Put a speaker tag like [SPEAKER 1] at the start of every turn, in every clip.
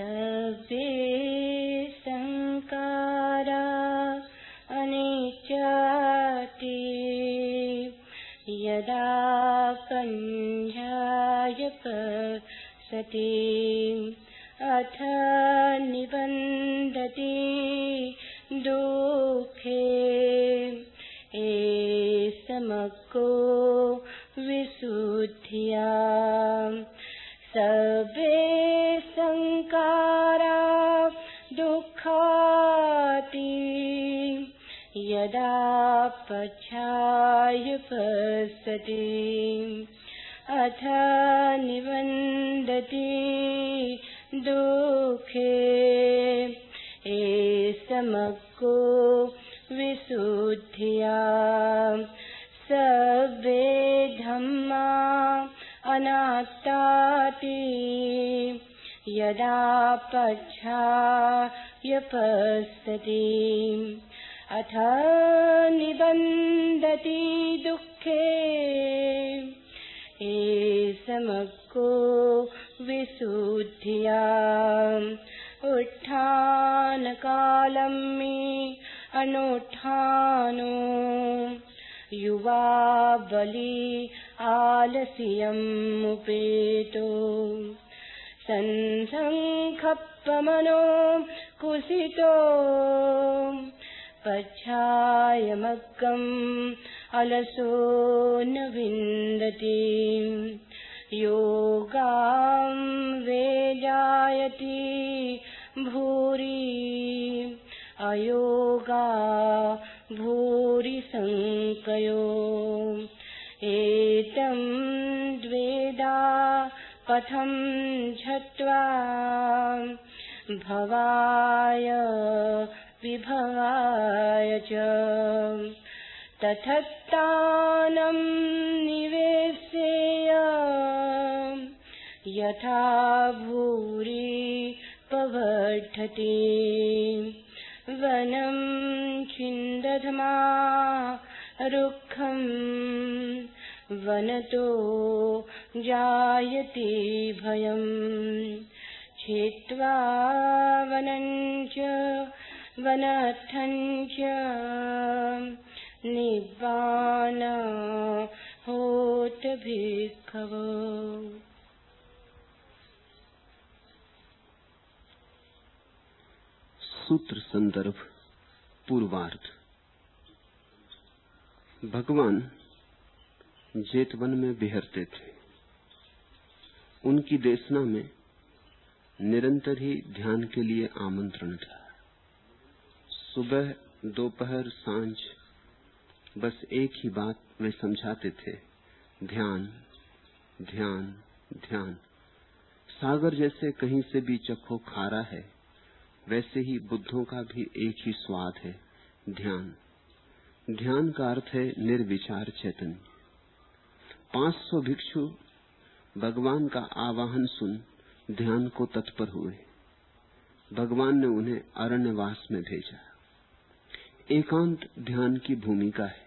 [SPEAKER 1] सर्वे सङ्कारा अनिचाति सति अथ निबन्दति दुःखे। ए समको विशुद्ध्या। सर्वे सङ्कारा दुःखाति यदा पच्छाय पश्यति अथ निबन्दति दुःखे। ए समको विशुद्ध्या। सर्वे धम्मा अनात्ताति यदा पश्यति अथ निबन्दति दुःखे। समको विशुद्ध्या। उत्थानकालं मे अनुत्थानो युवा बलि आलस्यमुपेतो संसङ्खप्पमनो कुसितो। पच्छायमग्गम् अलसो न विन्दति। योगां वेजायति भूरि। अयोगा भूरि सङ्कयो एतं द्वेदा पथं झत्वा भवाय विभवाय च। तथत्तानं निवेशेय यथा भूरि पवर्धते। वनं छिन्दध्मा रुक्षम् वनतो जायते भयम् छित्त्वा वनञ्च वनर्थञ्च निब्बान होत भिक्खव।
[SPEAKER 2] सूत्र संदर्भ, पूर्वार्ध। भगवान जेतवन में बिहरते थे। उनकी देशना में निरंतर ही ध्यान के लिए आमंत्रण था। सुबह, दोपहर, साँझ, बस एक ही बात वे समझाते थे, ध्यान ध्यान ध्यान। सागर जैसे कहीं से भी चखो खारा है, वैसे ही बुद्धों का भी एक ही स्वाद है, ध्यान। ध्यान का अर्थ है निर्विचार चैतन्य। पाँच सौ भिक्षु भगवान का आवाहन सुन ध्यान को तत्पर हुए। भगवान ने उन्हें अरण्यवास में भेजा। एकांत ध्यान की भूमिका है।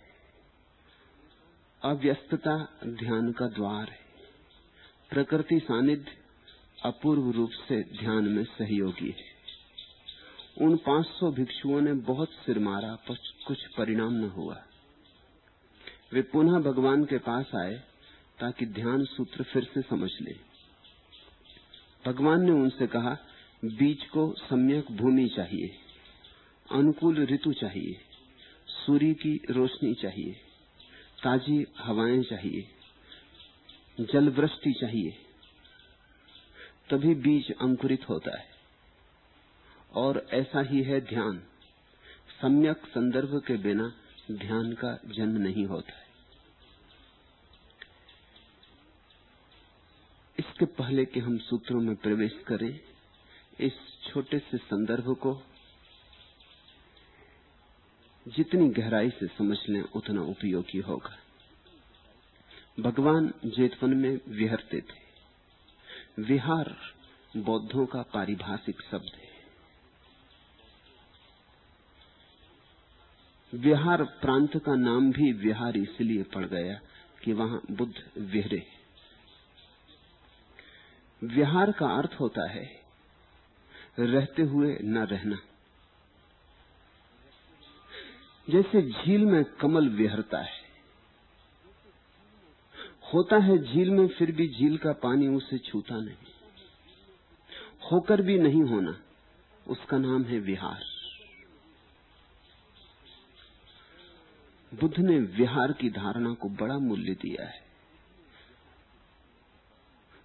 [SPEAKER 2] अव्यस्तता ध्यान का द्वार है। प्रकृति सानिध्य अपूर्व रूप से ध्यान में सहयोगी है। उन 500 भिक्षुओं ने बहुत सिर मारा, पर कुछ परिणाम न हुआ। वे पुनः भगवान के पास आए ताकि ध्यान सूत्र फिर से समझ ले। भगवान ने उनसे कहा, बीज को सम्यक भूमि चाहिए, अनुकूल ऋतु चाहिए, सूर्य की रोशनी चाहिए, ताजी हवाएँ चाहिए जल वृष्टि चाहिए, तभी बीज अंकुरित होता है। और ऐसा ही है ध्यान। सम्यक संदर्भ के बिना ध्यान का जन्म नहीं होता है। इसके पहले कि हम सूत्रों में प्रवेश करें, इस छोटे से संदर्भ को, जितनी गहराई से समझ लें, उतना उपयोगी होगा। भगवान जेतवन में विहरते थे। विहार बौद्धों का पारिभाषिक शब्द है। विहार प्रांत का नाम भी विहार इसलिए पड़ गया कि वहाँ बुद्ध विहरे विहार का अर्थ होता है, रहते हुए न रहना। जैसे झील में कमल विहरता है, होता है झील में फिर भी झील का पानी उसे छूता नहीं। होकर भी नहीं होना, उसका नाम है विहार। बुद्ध ने विहार की धारणा को बड़ा मूल्य दिया है।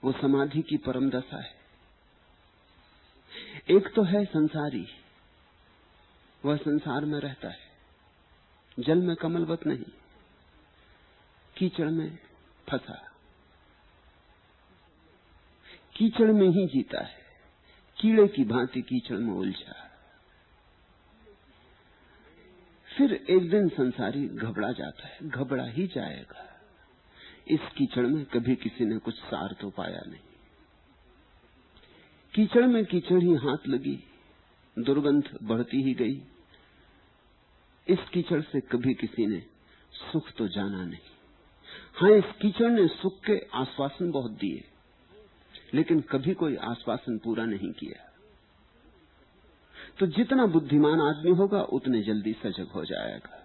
[SPEAKER 2] वो समाधि की परम दशा है। एक तो है संसारी, वह संसार में रहता है। जल में कमलवत नहीं, कीचड़ में फंसा। कीचड़ में ही जीता है, कीड़े की भांति कीचड़ में उलझा। फिर एक दिन संसारी घबरा जाता है, घबरा ही जाएगा। इस कीचड़ में कभी किसी ने कुछ सार तो पाया नहीं। कीचड़ में कीचड़ ही हाथ लगी, दुर्गंध बढ़ती ही गई। इस कीचड़ से कभी किसी ने सुख तो जाना नहीं। हाँ इस कीचड़ ने सुख के आश्वासन बहुत दिए, लेकिन कभी कोई आश्वासन पूरा नहीं किया। तो जितना बुद्धिमान आदमी होगा, उतने जल्दी सजग हो जाएगा।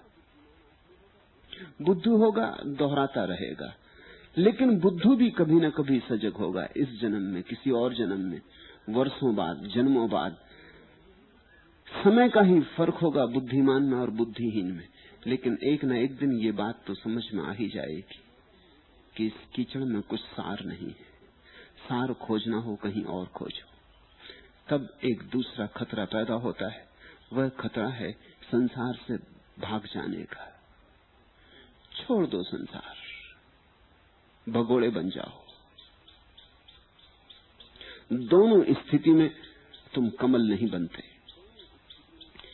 [SPEAKER 2] बुद्धू होगा, दोहराता रहेगा। लेकिन बुद्धू भी कभी न कभी सजग होगा इस जन्म में, किसी और जन्म में, वर्षों बाद, जन्मों बाद। समय का ही फ़र्क होगा बुद्धिमान में और बुद्धिहीन में, लेकिन एक न एक दिन ये बात तो समझ में आ ही जाएगी कि इस कीचड़ में कुछ सार नहीं है। सार खोजना हो, कहीं और खोजो। तब एक दूसरा खतरा पैदा होता है। वह खतरा है संसार से भाग जाने का। छोड़ दो संसार। भगोड़े बन जाओ। दोनों स्थिति में तुम कमल नहीं बनते।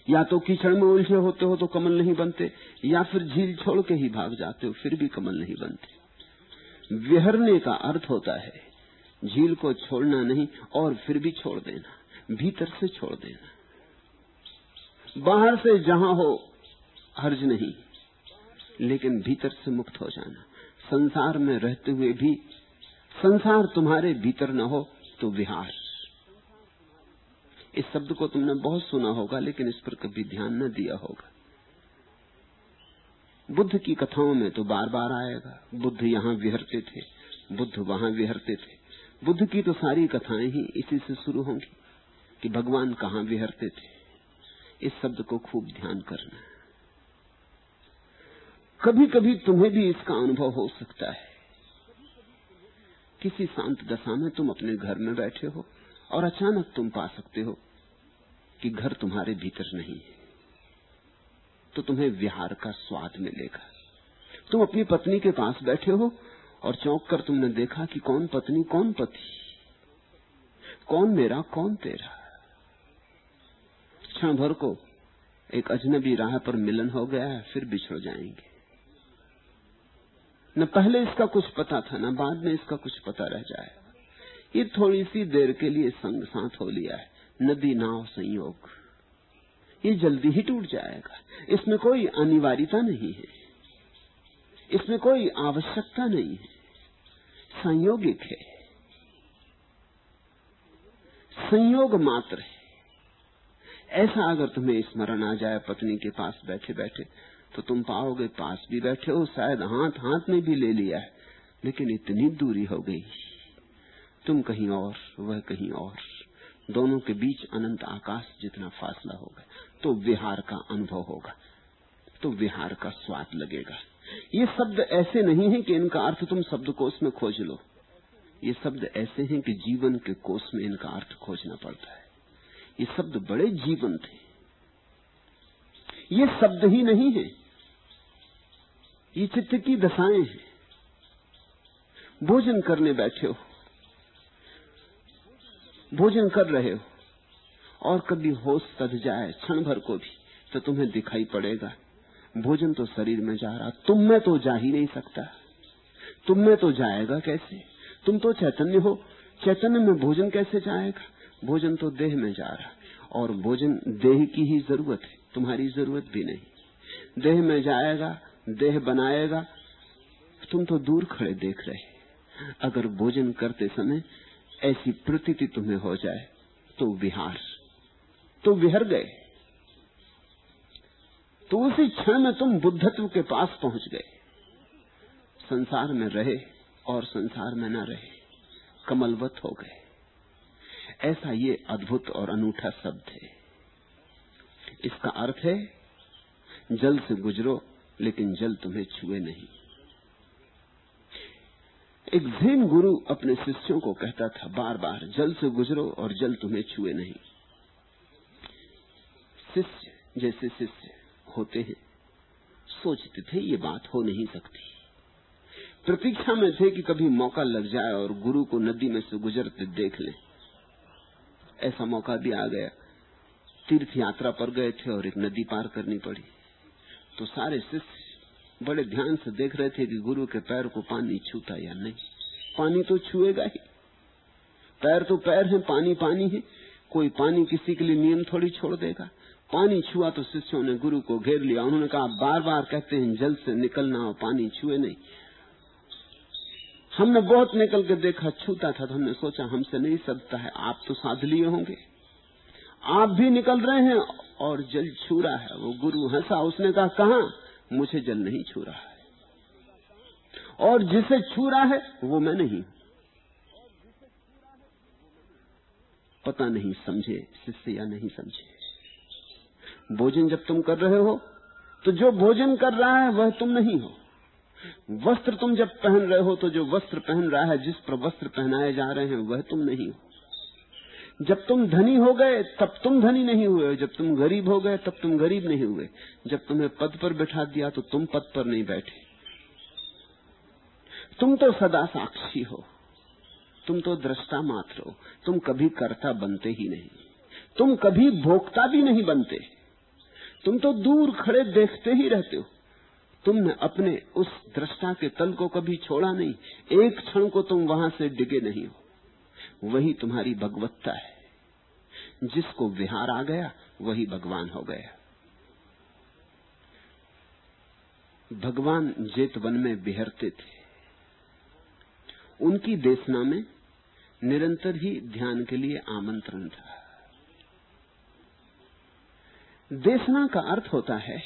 [SPEAKER 2] या तो कीचड़ में उलझे होते हो तो कमल नहीं बनते, या फिर झील छोड़ के ही भाग जाते हो, फिर भी कमल नहीं बनते। विहरने का अर्थ होता है, झील को छोड़ना नहीं और फिर भी छोड़ देना, भीतर से छोड़ देना। बाहर से जहाँ हो, हर्ज नहीं, लेकिन भीतर से मुक्त हो जाना। संसार में रहते हुए भी संसार तुम्हारे भीतर न हो तो विहार। इस शब्द को तुमने बहुत सुना होगा, लेकिन इस पर कभी ध्यान न दिया होगा। बुद्ध की कथाओं में तो बार बार आएगा, बुद्ध यहाँ विहरते थे, बुद्ध वहाँ विहरते थे। बुद्ध की तो सारी कथाएँ ही इसी से शुरू होंगी कि भगवान कहाँ विहरते थे। इस शब्द को खूब ध्यान करना कभी कभी तुम्हें भी इसका अनुभव हो सकता है। किसी शांत दशा में तुम अपने घर में बैठे हो और अचानक तुम पा सकते हो कि घर तुम्हारे भीतर नहीं है। तो तुम्हें विहार का स्वाद मिलेगा। तुम अपनी पत्नी के पास बैठे हो और चौंक कर तुमने देखा कि कौन पत्नी, कौन पति? कौन मेरा, कौन तेरा? क्षण भर को एक अजनबी राह पर मिलन हो गया है, फिर बिछड़ जाएँगे। न पहले इसका कुछ पता था, न बाद में इसका कुछ पता रह जाएगा ये थोड़ी सी देर के लिए संग साथ हो लिया है। नदी नाव संयोग। ये जल्दी ही टूट जाएगा। इसमें कोई अनिवार्यता नहीं है। इसमें कोई आवश्यकता नहीं है। संयोगिक है। संयोग मात्र है। ऐसा अगर तुम्हें स्मरण आ जाए, पत्नी के पास बैठे बैठे तो तुम पाओगे पास भी बैठे हो, शायद हाथ हाथ में भी ले लिया है, लेकिन इतनी दूरी हो गई। तुम कहीं और, वह कहीं और। दोनों के बीच अनंत आकाश जितना फासला होगा तो विहार का अनुभव होगा तो विहार का स्वाद लगेगा। ये शब्द ऐसे नहीं है कि इनका अर्थ तुम शब्दकोश में खोज लो। ये शब्द ऐसे हैं कि जीवन के कोष में इनका अर्थ खोजना पड़ता है। ये शब्द बड़े जीवंत हैं। ये शब्द ही नहीं है। ये चित्त की दशाएँ हैं। भोजन करने बैठे हो। भोजन कर रहे हो। और कभी होश सध जाए क्षण भर को भी तो तुम्हें दिखाई पड़ेगा। भोजन तो शरीर में जा रहा, तुम में तो जा ही नहीं सकता। तुम में तो जाएगा कैसे? तुम तो चैतन्य हो। चैतन्य में भोजन कैसे जाएगा? भोजन तो देह में जा रहा। और भोजन देह की ही ज़रूरत है, तुम्हारी ज़रूरत भी नहीं। देह में जाएगा देह बनाएगा, तुम तो दूर खड़े देख रहे अगर भोजन करते समय ऐसी प्रतीति तुम्हें हो जाए तो विहार तो विहर गए। तो उसी क्षण में तुम बुद्धत्व के पास पहुँच गए। संसार में रहे और संसार में न रहे, कमलवत हो गए। ऐसा ये अद्भुत और अनूठा शब्द है। इसका अर्थ है, जल से गुजरो लेकिन जल तुम्हें छुए नहीं। एक जैन गुरु अपने शिष्यों को कहता था बार बार जल से गुजरो और जल तुम्हें छुए नहीं। शिष्य जैसे शिष्य होते हैं, सोचते थे ये बात हो नहीं सकती। प्रतीक्षा में थे कि कभी मौका लग जाए और गुरु को नदी में से गुजरते देख लें। ऐसा मौका भी आ गया। तीर्थ यात्रा पर गए थे और एक नदी पार करनी पड़ी। तो सारे शिष्य बड़े ध्यान से देख रहे थे कि गुरु के पैर को पानी छूता या नहीं। पानी तो छुएगा ही। पैर तो पैर है, पानी पानी है। कोई पानी किसी के लिए नियम थोड़ी छोड़ देगा। पानी छुआ तो शिष्यों ने गुरु को घेर लिया। उन्होंने कहा बार बार कहते हैं, जल से निकलना और पानी छुए नहीं। हमने बहुत निकल के देखा, छूता था तो हमने सोचा, हमसे नहीं सकता है। आप तो साध लिए होंगे। आप भी निकल रहे हैं और जल छू रहा है। वो गुरु हंसा उसने कहा कहा? मुझे जल नहीं छू रहा है। और जिसे छू रहा है, वो मैं नहीं पता नहीं समझे, शिष्य या नहीं समझे। भोजन जब तुम कर रहे हो तो जो भोजन कर रहा है, वह तुम नहीं हो। वस्त्र तुम जब पहन रहे हो तो जो वस्त्र पहन रहा है, जिस पर वस्त्र पहनाए जा रहे हैं, वह तुम नहीं हो। जब तुम धनी हो गए, तब तुम धनी नहीं हुए। जब तुम गरीब हो गए, तब तुम गरीब नहीं हुए। जब तुम्हें पद पर बैठा दिया तो तुम पद पर नहीं बैठे। तुम तो सदा साक्षी हो। तुम तो दृष्टा मात्र हो। तुम कभी कर्ता बनते ही नहीं। तुम कभी भोक्ता भी नहीं बनते। तुम तो दूर खड़े देखते ही रहते हो। तुमने अपने उस दृष्टा के तल को कभी छोड़ा नहीं। एक क्षण को तुम वहाँ से डिगे नहीं हो। वही तुम्हारी भगवत्ता है। जिसको विहार आ गया, वही भगवान हो गया। भगवान जेतवन में बिहरते थे। उनकी देशना में निरंतर ही ध्यान के लिए आमंत्रण था। देशना का अर्थ होता है,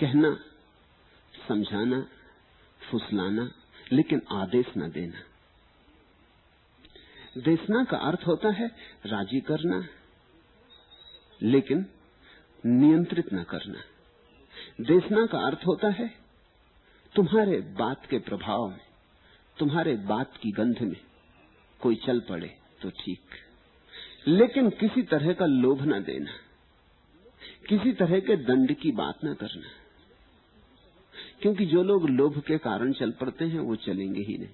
[SPEAKER 2] कहना, समझाना, फुसलाना लेकिन आदेश न देना। देशना का अर्थ होता है राज़ी करना, लेकिन नियंत्रित न करना। देशना का अर्थ होता है तुम्हारे बात के प्रभाव में, तुम्हारे बात की गंध में कोई चल पड़े तो ठीक। लेकिन किसी तरह का लोभ न देना, किसी तरह के दंड की बात न करना। क्योंकि जो लोग लोभ के कारण चल पड़ते हैं, वो चलेंगे ही नहीं।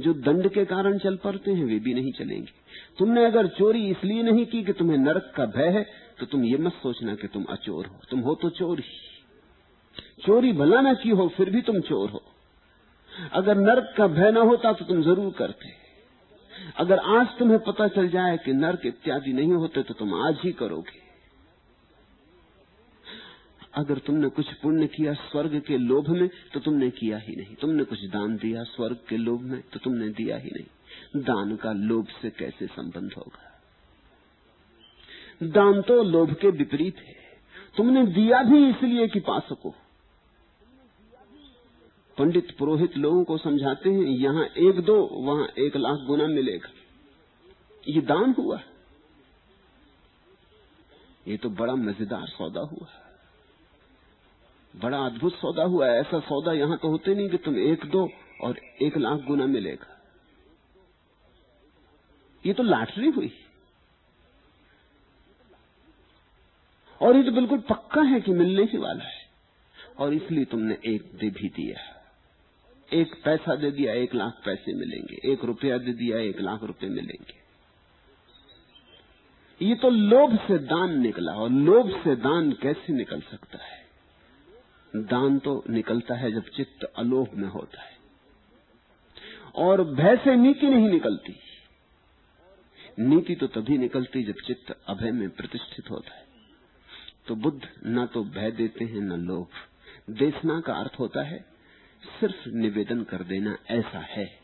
[SPEAKER 2] जो दंड के कारण चल पड़ते हैं, वे भी नहीं चलेंगे। तुमने अगर चोरी इसलिए नहीं की कि तुम्हें नरक का भय है तो तुम ये मत सोचना कि तुम अचोर हो। तुम हो तो चोर ही। चोरी भला ना की हो, फिर भी तुम चोर हो। अगर नरक का भय ना होता तो तुम ज़रूर करते। अगर आज तुम्हें पता चल जाए कि नरक इत्यादि नहीं होते तो तुम आज ही करोगे। अगर तुमने कुछ पुण्य किया स्वर्ग के लोभ में तो तुमने किया ही नहीं। तुमने कुछ दान दिया स्वर्ग के लोभ में तो तुमने दिया ही नहीं। दान का लोभ से कैसे संबंध होगा? दान तो लोभ के विपरीत है। तुमने दिया भी इसलिए कि पा सको पंडित पुरोहित लोगों को समझाते हैं, यहाँ एक दो, वहाँ एक लाख गुना मिलेगा। ये दान हुआ। ये तो बड़ा मज़ेदार सौदा हुआ। बड़ा अद्भुत सौदा हुआ है। ऐसा सौदा यहाँ तो होते नहीं कि तुम एक दो और एक लाख गुना मिलेगा। ये तो लाटरी हुई। और ये तो बिल्कुल पक्का है कि मिलने ही वाला है। और इसलिए तुमने एक दे भी दिया। एक पैसा दे दिया, एक लाख पैसे मिलेंगे। एक रुपया दे दिया, एक लाख रुपए मिलेंगे। ये तो लोभ से दान निकला और लोभ से दान कैसे निकल सकता है? दान तो निकलता है जब चित्त अलोभ में होता है। और भय से नीति नहीं निकलती। नीति तो तभी निकलती जब चित्त अभय में प्रतिष्ठित होता है। तो बुद्ध न तो भय देते हैं, न लोभ। देशना का अर्थ होता है, सिर्फ़ निवेदन कर देना ऐसा है।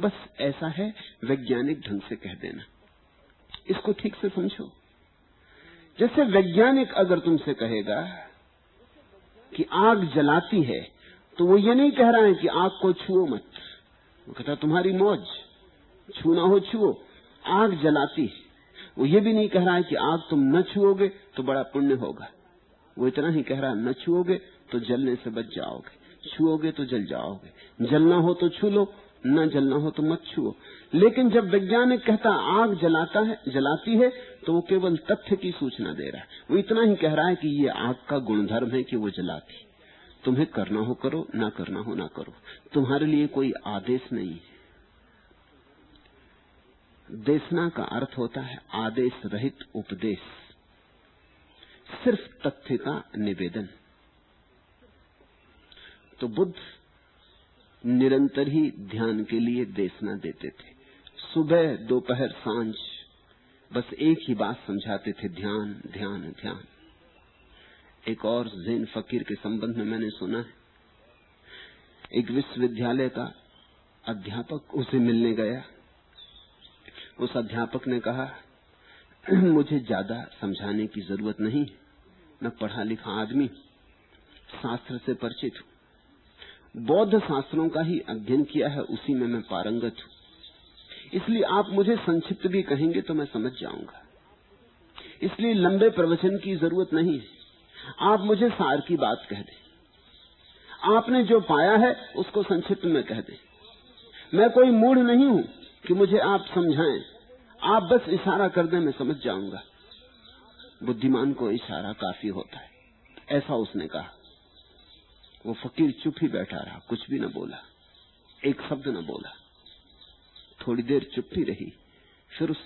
[SPEAKER 2] बस ऐसा है, वैज्ञानिक ढंग से कह देना। इसको ठीक से समझो। जैसे वैज्ञानिक अगर तुमसे कहेगा कि आग जलाती है तो वो ये नहीं कह रहा है कि आग को छुओ मत। वो कहता तुम्हारी मौज छूना हो छुओ, आग जलाती है। वो ये भी नहीं कह रहा है कि आग तुम न छुओगे तो बड़ा पुण्य होगा। वो इतना ही कह रहा है, न छुओगे तो जलने से बच जाओगे, छुओगे तो जल जाओगे, जलना हो तो छू लो, न जलना हो तो मत छुओ। लेकिन जब वैज्ञानिक कहता आग जलाता है, जलाती है तो वो केवल तथ्य की सूचना दे रहा है। वो इतना ही कह रहा है कि ये आग का गुणधर्म है कि वो जलाती तुम्हें करना हो करो, ना करना हो ना करो। तुम्हारे लिए कोई आदेश नहीं है। देशना का अर्थ होता है आदेश रहित उपदेश। सिर्फ़ तथ्य का निवेदन। तो बुद्ध निरंतर ही ध्यान के लिए देशना देते थे। सुबह, दोपहर, साँझ, बस एक ही बात समझाते थे, ध्यान ध्यान ध्यान। एक और जैन फकीर के संबंध में मैंने सुना है। एक विश्वविद्यालय का अध्यापक उसे मिलने गया। उस अध्यापक ने कहा, मुझे ज़्यादा समझाने की ज़रूरत नहीं मैं पढ़ा लिखा आदमी शास्त्र से परिचित हूँ। बौद्ध शास्त्रों का ही अध्ययन किया है, उसी में मैं पारंगत हूँ। इसलिए आप मुझे संक्षिप्त भी कहेंगे तो मैं समझ जाऊँगा। इसलिए लंबे प्रवचन की ज़रूरत नहीं है। आप मुझे सार की बात कह दें। आपने जो पाया है, उसको संक्षिप्त में कह दें। मैं कोई मूढ़ नहीं हूँ कि मुझे आप समझाएँ। आप बस इशारा कर दें मैं समझ जाऊँगा। बुद्धिमान को इशारा काफ़ी होता है। ऐसा उसने कहा। वो फकीर चुप ही बैठा रहा। कुछ भी न बोला। एक शब्द न बोला। थोड़ी देर चुप ही रही। फिर उस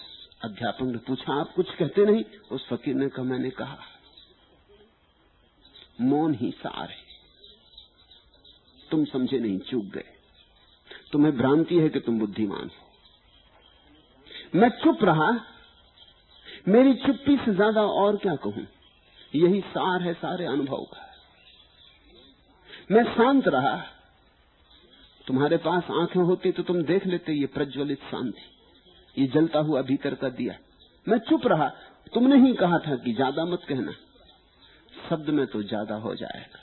[SPEAKER 2] अध्यापक ने पूछा, आप कुछ कहते नहीं? उस फकीर ने कहा, मैंने कहा, मौन ही सार है। तुम समझे नहीं, चूक गए। तुम्हें भ्रांति है कि तुम बुद्धिमान हो। मैं चुप रहा। मेरी चुप्पी से ज़्यादा और क्या कहूँ? यही सार है, सारे अनुभव का मैं शांत रहा। तुम्हारे पास आँखें होती तो तुम देख लेते, ये प्रज्वलित शांति ये जलता हुआ भीतर का दिया। मैं चुप रहा। तुमने ही कहा था कि ज़्यादा मत कहना। शब्द में तो ज़्यादा हो जाएगा।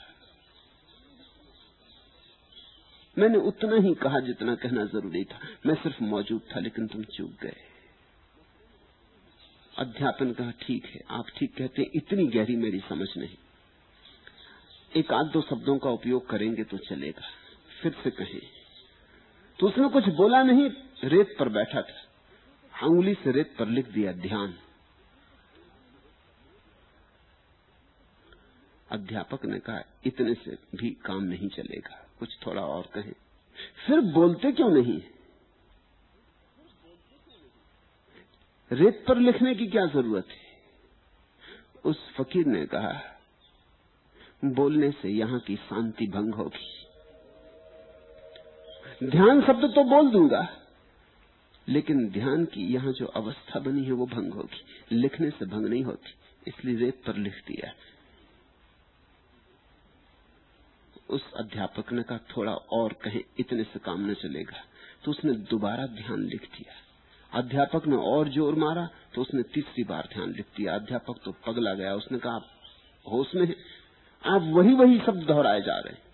[SPEAKER 2] मैंने उतना ही कहा जितना कहना ज़रूरी था। मैं सिर्फ़ मौजूद था, लेकिन तुम चूक गए। अध्यापन कहा, ठीक है, आप ठीक कहते, इतनी गहरी मेरी समझ नहीं। एक आध दो शब्दों का उपयोग करेंगे तो चलेगा। फिर से कहें तो उसने कुछ बोला नहीं? रेत पर बैठा था। उंगली से रेत पर लिख दिया, ध्यान। अध्यापक ने कहा, इतने से भी काम नहीं चलेगा, कुछ थोड़ा और कहें। फिर बोलते क्यों नहीं? रेत पर लिखने की क्या ज़रूरत है? उस फकीर ने कहा, बोलने से यहाँ की शांति भंग होगी। ध्यान शब्द तो बोल दूँगा, लेकिन ध्यान की यहाँ जो अवस्था बनी है वो भंग होगी, लिखने से भंग नहीं होती, इसलिए रेत पर लिख दिया। उस अध्यापक ने कहा, थोड़ा और कहे, इतने से काम न चलेगा। तो उसने दोबारा ध्यान लिख दिया। अध्यापक ने और ज़ोर मारा तो उसने तीसरी बार ध्यान लिख दिया। अध्यापक तो पगला गया, उसने कहा होश में आप वही वही शब्द दोहराए जा रहे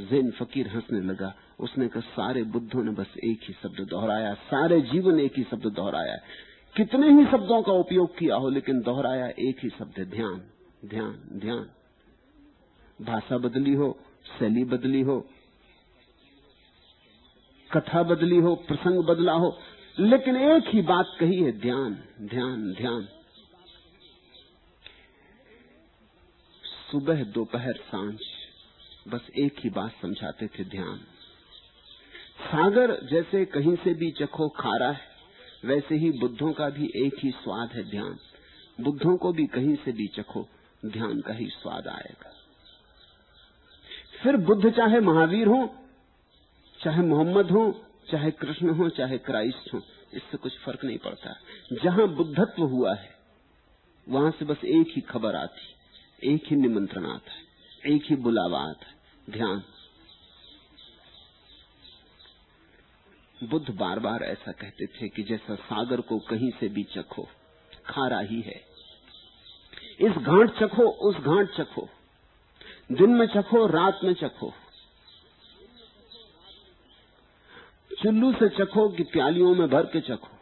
[SPEAKER 2] जैन फकीर हंसने लगा। उसने कहा, सारे बुद्धों ने बस एक ही शब्द दोहराया, सारे जीवन एक ही शब्द दोहराया। कितने ही शब्दों का उपयोग किया हो, लेकिन दोहराया एक ही शब्द, ध्यान ध्यान ध्यान। भाषा बदली हो, शैली बदली हो, कथा बदली हो, प्रसंग बदला हो, लेकिन एक ही बात कही है, ध्यान ध्यान ध्यान। सुबह दोपहर साँझ बस एक ही बात समझाते थे ध्यान। सागर जैसे कहीं से भी चखो खारा है, वैसे ही बुद्धों का भी एक ही स्वाद है ध्यान। बुद्धों को भी कहीं से भी चखो, ध्यान का ही स्वाद आएगा। फिर बुद्ध चाहे महावीर हो, चाहे मोहम्मद हो, चाहे कृष्ण हो, चाहे क्राइस्ट हो, इससे कुछ फ़र्क नहीं पड़ता। जहाँ बुद्धत्व हुआ है, वहाँ से बस एक ही खबर आती, एक ही निमंत्रण आता है, एक ही बुलावा आता है। ध्यान। बुद्ध बार बार ऐसा कहते थे कि जैसा सागर को कहीं से भी चखो, खारा ही है। इस घाट चखो, उस घाट चखो। दिन में चखो, रात में चखो। चुल्लू से चखो कि प्यालियों में भर के चखो।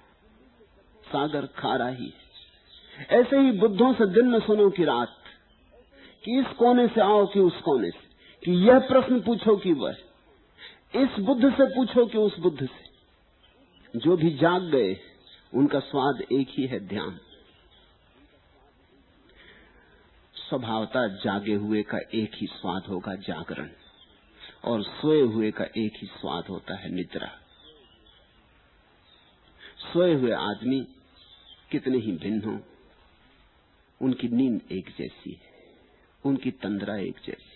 [SPEAKER 2] सागर खारा ही है। ऐसे ही बुद्धों से दिन में सुनो कि रात, कि इस कोने से आओ कि उस कोने से। कि यह प्रश्न पूछो कि वह, इस बुद्ध से पूछो कि उस बुद्ध से। जो भी जाग गए, उनका स्वाद एक ही है ध्यान। स्वभावता जागे हुए का एक ही स्वाद होगा जागरण, और सोए हुए का एक ही स्वाद होता है निद्रा। सोए हुए आदमी कितने ही भिन्न हो, उनकी नींद एक जैसी है, उनकी तंद्रा एक जैसी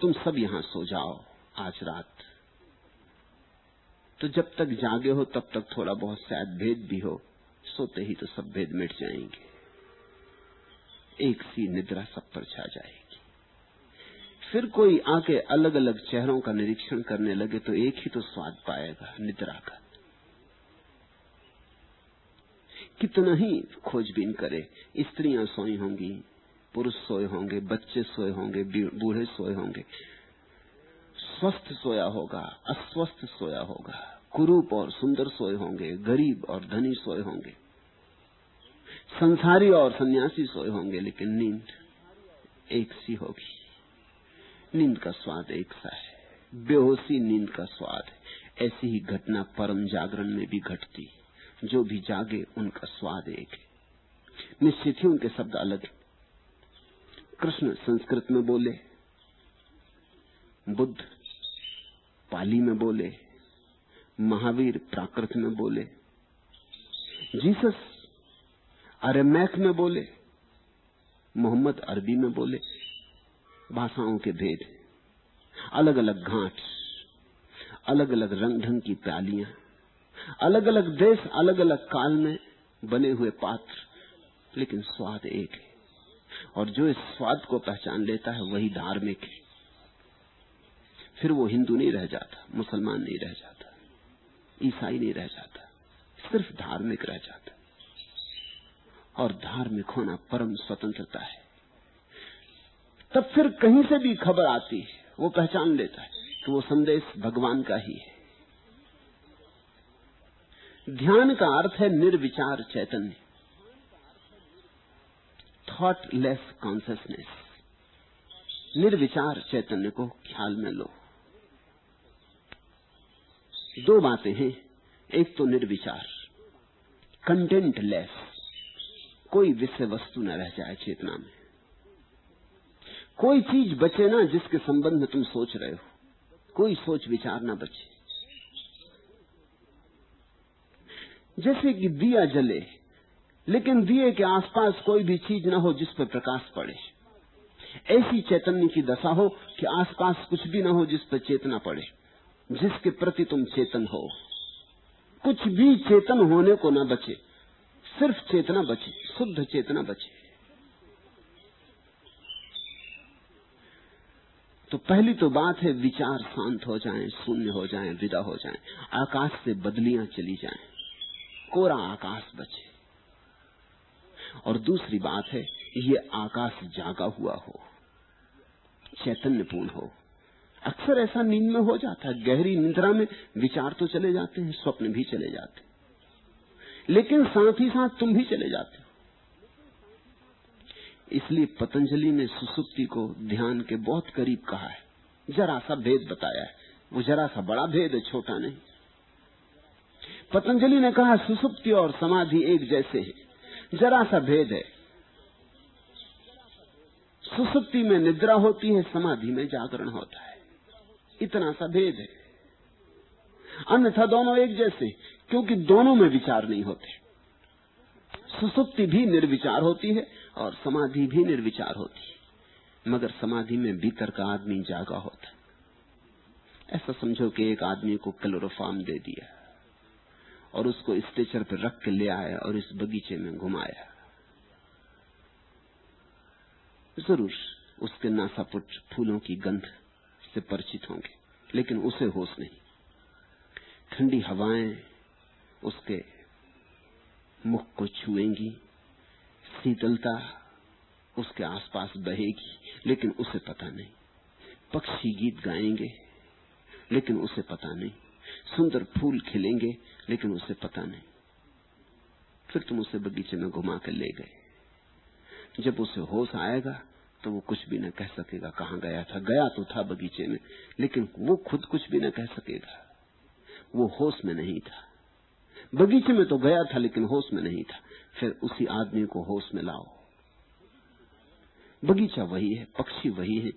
[SPEAKER 2] तुम सब यहाँ सो जाओ आज रात। तो जब तक जागे हो, तब तक थोड़ा बहुत शायद भेद भी हो, सोते ही तो सब भेद मिट जाएँगे। एक सी निद्रा सब पर छा जाएगी। फिर कोई आके अलग अलग चेहरों का निरीक्षण करने लगे तो एक ही तो स्वाद पाएगा, निद्रा का। कितना ही खोजबीन करे, स्त्रियाँ सोई होंगी पुरुष सोए होंगे, बच्चे सोए होंगे बूढ़े सोए होंगे। स्वस्थ सोया होगा, अस्वस्थ सोया होगा। कुरूप और सुंदर सोए होंगे, गरीब और धनी सोए होंगे। संसारी और सन्यासी सोए होंगे, लेकिन नींद एक सी होगी। नींद का स्वाद एक सा है। बेहोशी नींद का स्वाद है। ऐसी ही घटना परम जागरण में भी घटती। जो भी जागे, उनका स्वाद एक है। निश्चित ही उनके शब्द अलग कृष्ण संस्कृत में बोले, बुद्ध पाली में बोले, महावीर प्राकृत में बोले, जीसस अरेमैक में बोले, मोहम्मद अरबी में बोले, भाषाओं के भेद अलग अलग घाट अलग अलग रंग ढंग की प्यालियाँ अलग अलग देश अलग अलग काल में बने हुए पात्र, लेकिन स्वाद एक है। और जो इस स्वाद को पहचान लेता है, वही धार्मिक है। फिर वो हिंदू नहीं रह जाता, मुसलमान नहीं रह जाता, ईसाई नहीं रह जाता, सिर्फ़ धार्मिक रह जाता। और धार्मिक होना परम स्वतंत्रता है। तब फिर कहीं से भी खबर आती है, वो पहचान लेता है कि वो संदेश भगवान का ही है। ध्यान का अर्थ है निर्विचार चैतन्य। थॉटलेस कॉन्सियसनेस निर्विचार चैतन्य को ख्याल में लो। दो बातें हैं। एक तो निर्विचार। कंटेंट लेस कोई विषय वस्तु न रह जाए चेतना में। कोई चीज़ बचे ना जिसके संबंध में तुम सोच रहे हो। कोई सोच विचार ना बचे। जैसे कि दिया जले। लेकिन दिए के आसपास कोई भी चीज़ ना हो जिस पर प्रकाश पड़े। ऐसी चैतन्य की दशा हो कि आसपास कुछ भी ना हो जिस पर चेतना पड़े जिसके प्रति तुम चेतन हो। कुछ भी चेतन होने को ना बचे सिर्फ़ चेतना बचे शुद्ध चेतना बचे। तो पहली तो बात है विचार शांत हो जाएँ, शून्य हो जाएँ, विदा हो जाएँ, आकाश से बदलियाँ चली जाएँ, कोरा आकाश बचे। और दूसरी बात है, ये आकाश जागा हुआ हो, चैतन्यपूर्ण हो। अक्सर ऐसा नींद में हो जाता है, गहरी निद्रा में विचार तो चले जाते हैं, स्वप्न भी चले जाते लेकिन साथ ही साथ तुम भी चले जाते हो। इसलिए पतंजलि ने सुसुप्ति को ध्यान के बहुत करीब कहा है। जरा सा भेद बताया है। वो जरा सा बड़ा भेद छोटा नहीं। पतंजलि ने कहा, सुसुप्ति और समाधि एक जैसे है। जरा सा भेद है। सुसुप्ति में निद्रा होती है, समाधि में जागरण होता है। इतना सा भेद है। अन्यथा दोनों एक जैसे, क्योंकि दोनों में विचार नहीं होते। सुसुप्ति भी निर्विचार होती है और समाधि भी निर्विचार होती है। मगर समाधि में भीतर का आदमी जागा होता है। ऐसा समझो कि एक आदमी को क्लोरोफार्म दे दिया। और उसको स्टेचर पर रख के ले आया और इस बगीचे में घुमाया। ज़रूर, उसके नासापुट फूलों की गंध से परिचित होंगे, लेकिन उसे होश नहीं। ठंडी हवाएँ उसके मुख को छुएँगी, शीतलता उसके आसपास बहेगी, लेकिन उसे पता नहीं। पक्षी गीत गाएँगे, लेकिन उसे पता नहीं। सुंदर फूल खिलेंगे, लेकिन उसे पता नहीं। फिर तुम उसे बगीचे में घुमा कर ले गए। जब उसे होश आएगा तो वो कुछ भी न कह सकेगा, कहाँ गया था? गया तो था बगीचे में, लेकिन वो खुद कुछ भी न कह सकेगा। वो होश में नहीं था। बगीचे में तो गया था, लेकिन होश में नहीं था। फिर उसी आदमी को होश में लाओ। बगीचा वही है, पक्षी वही है,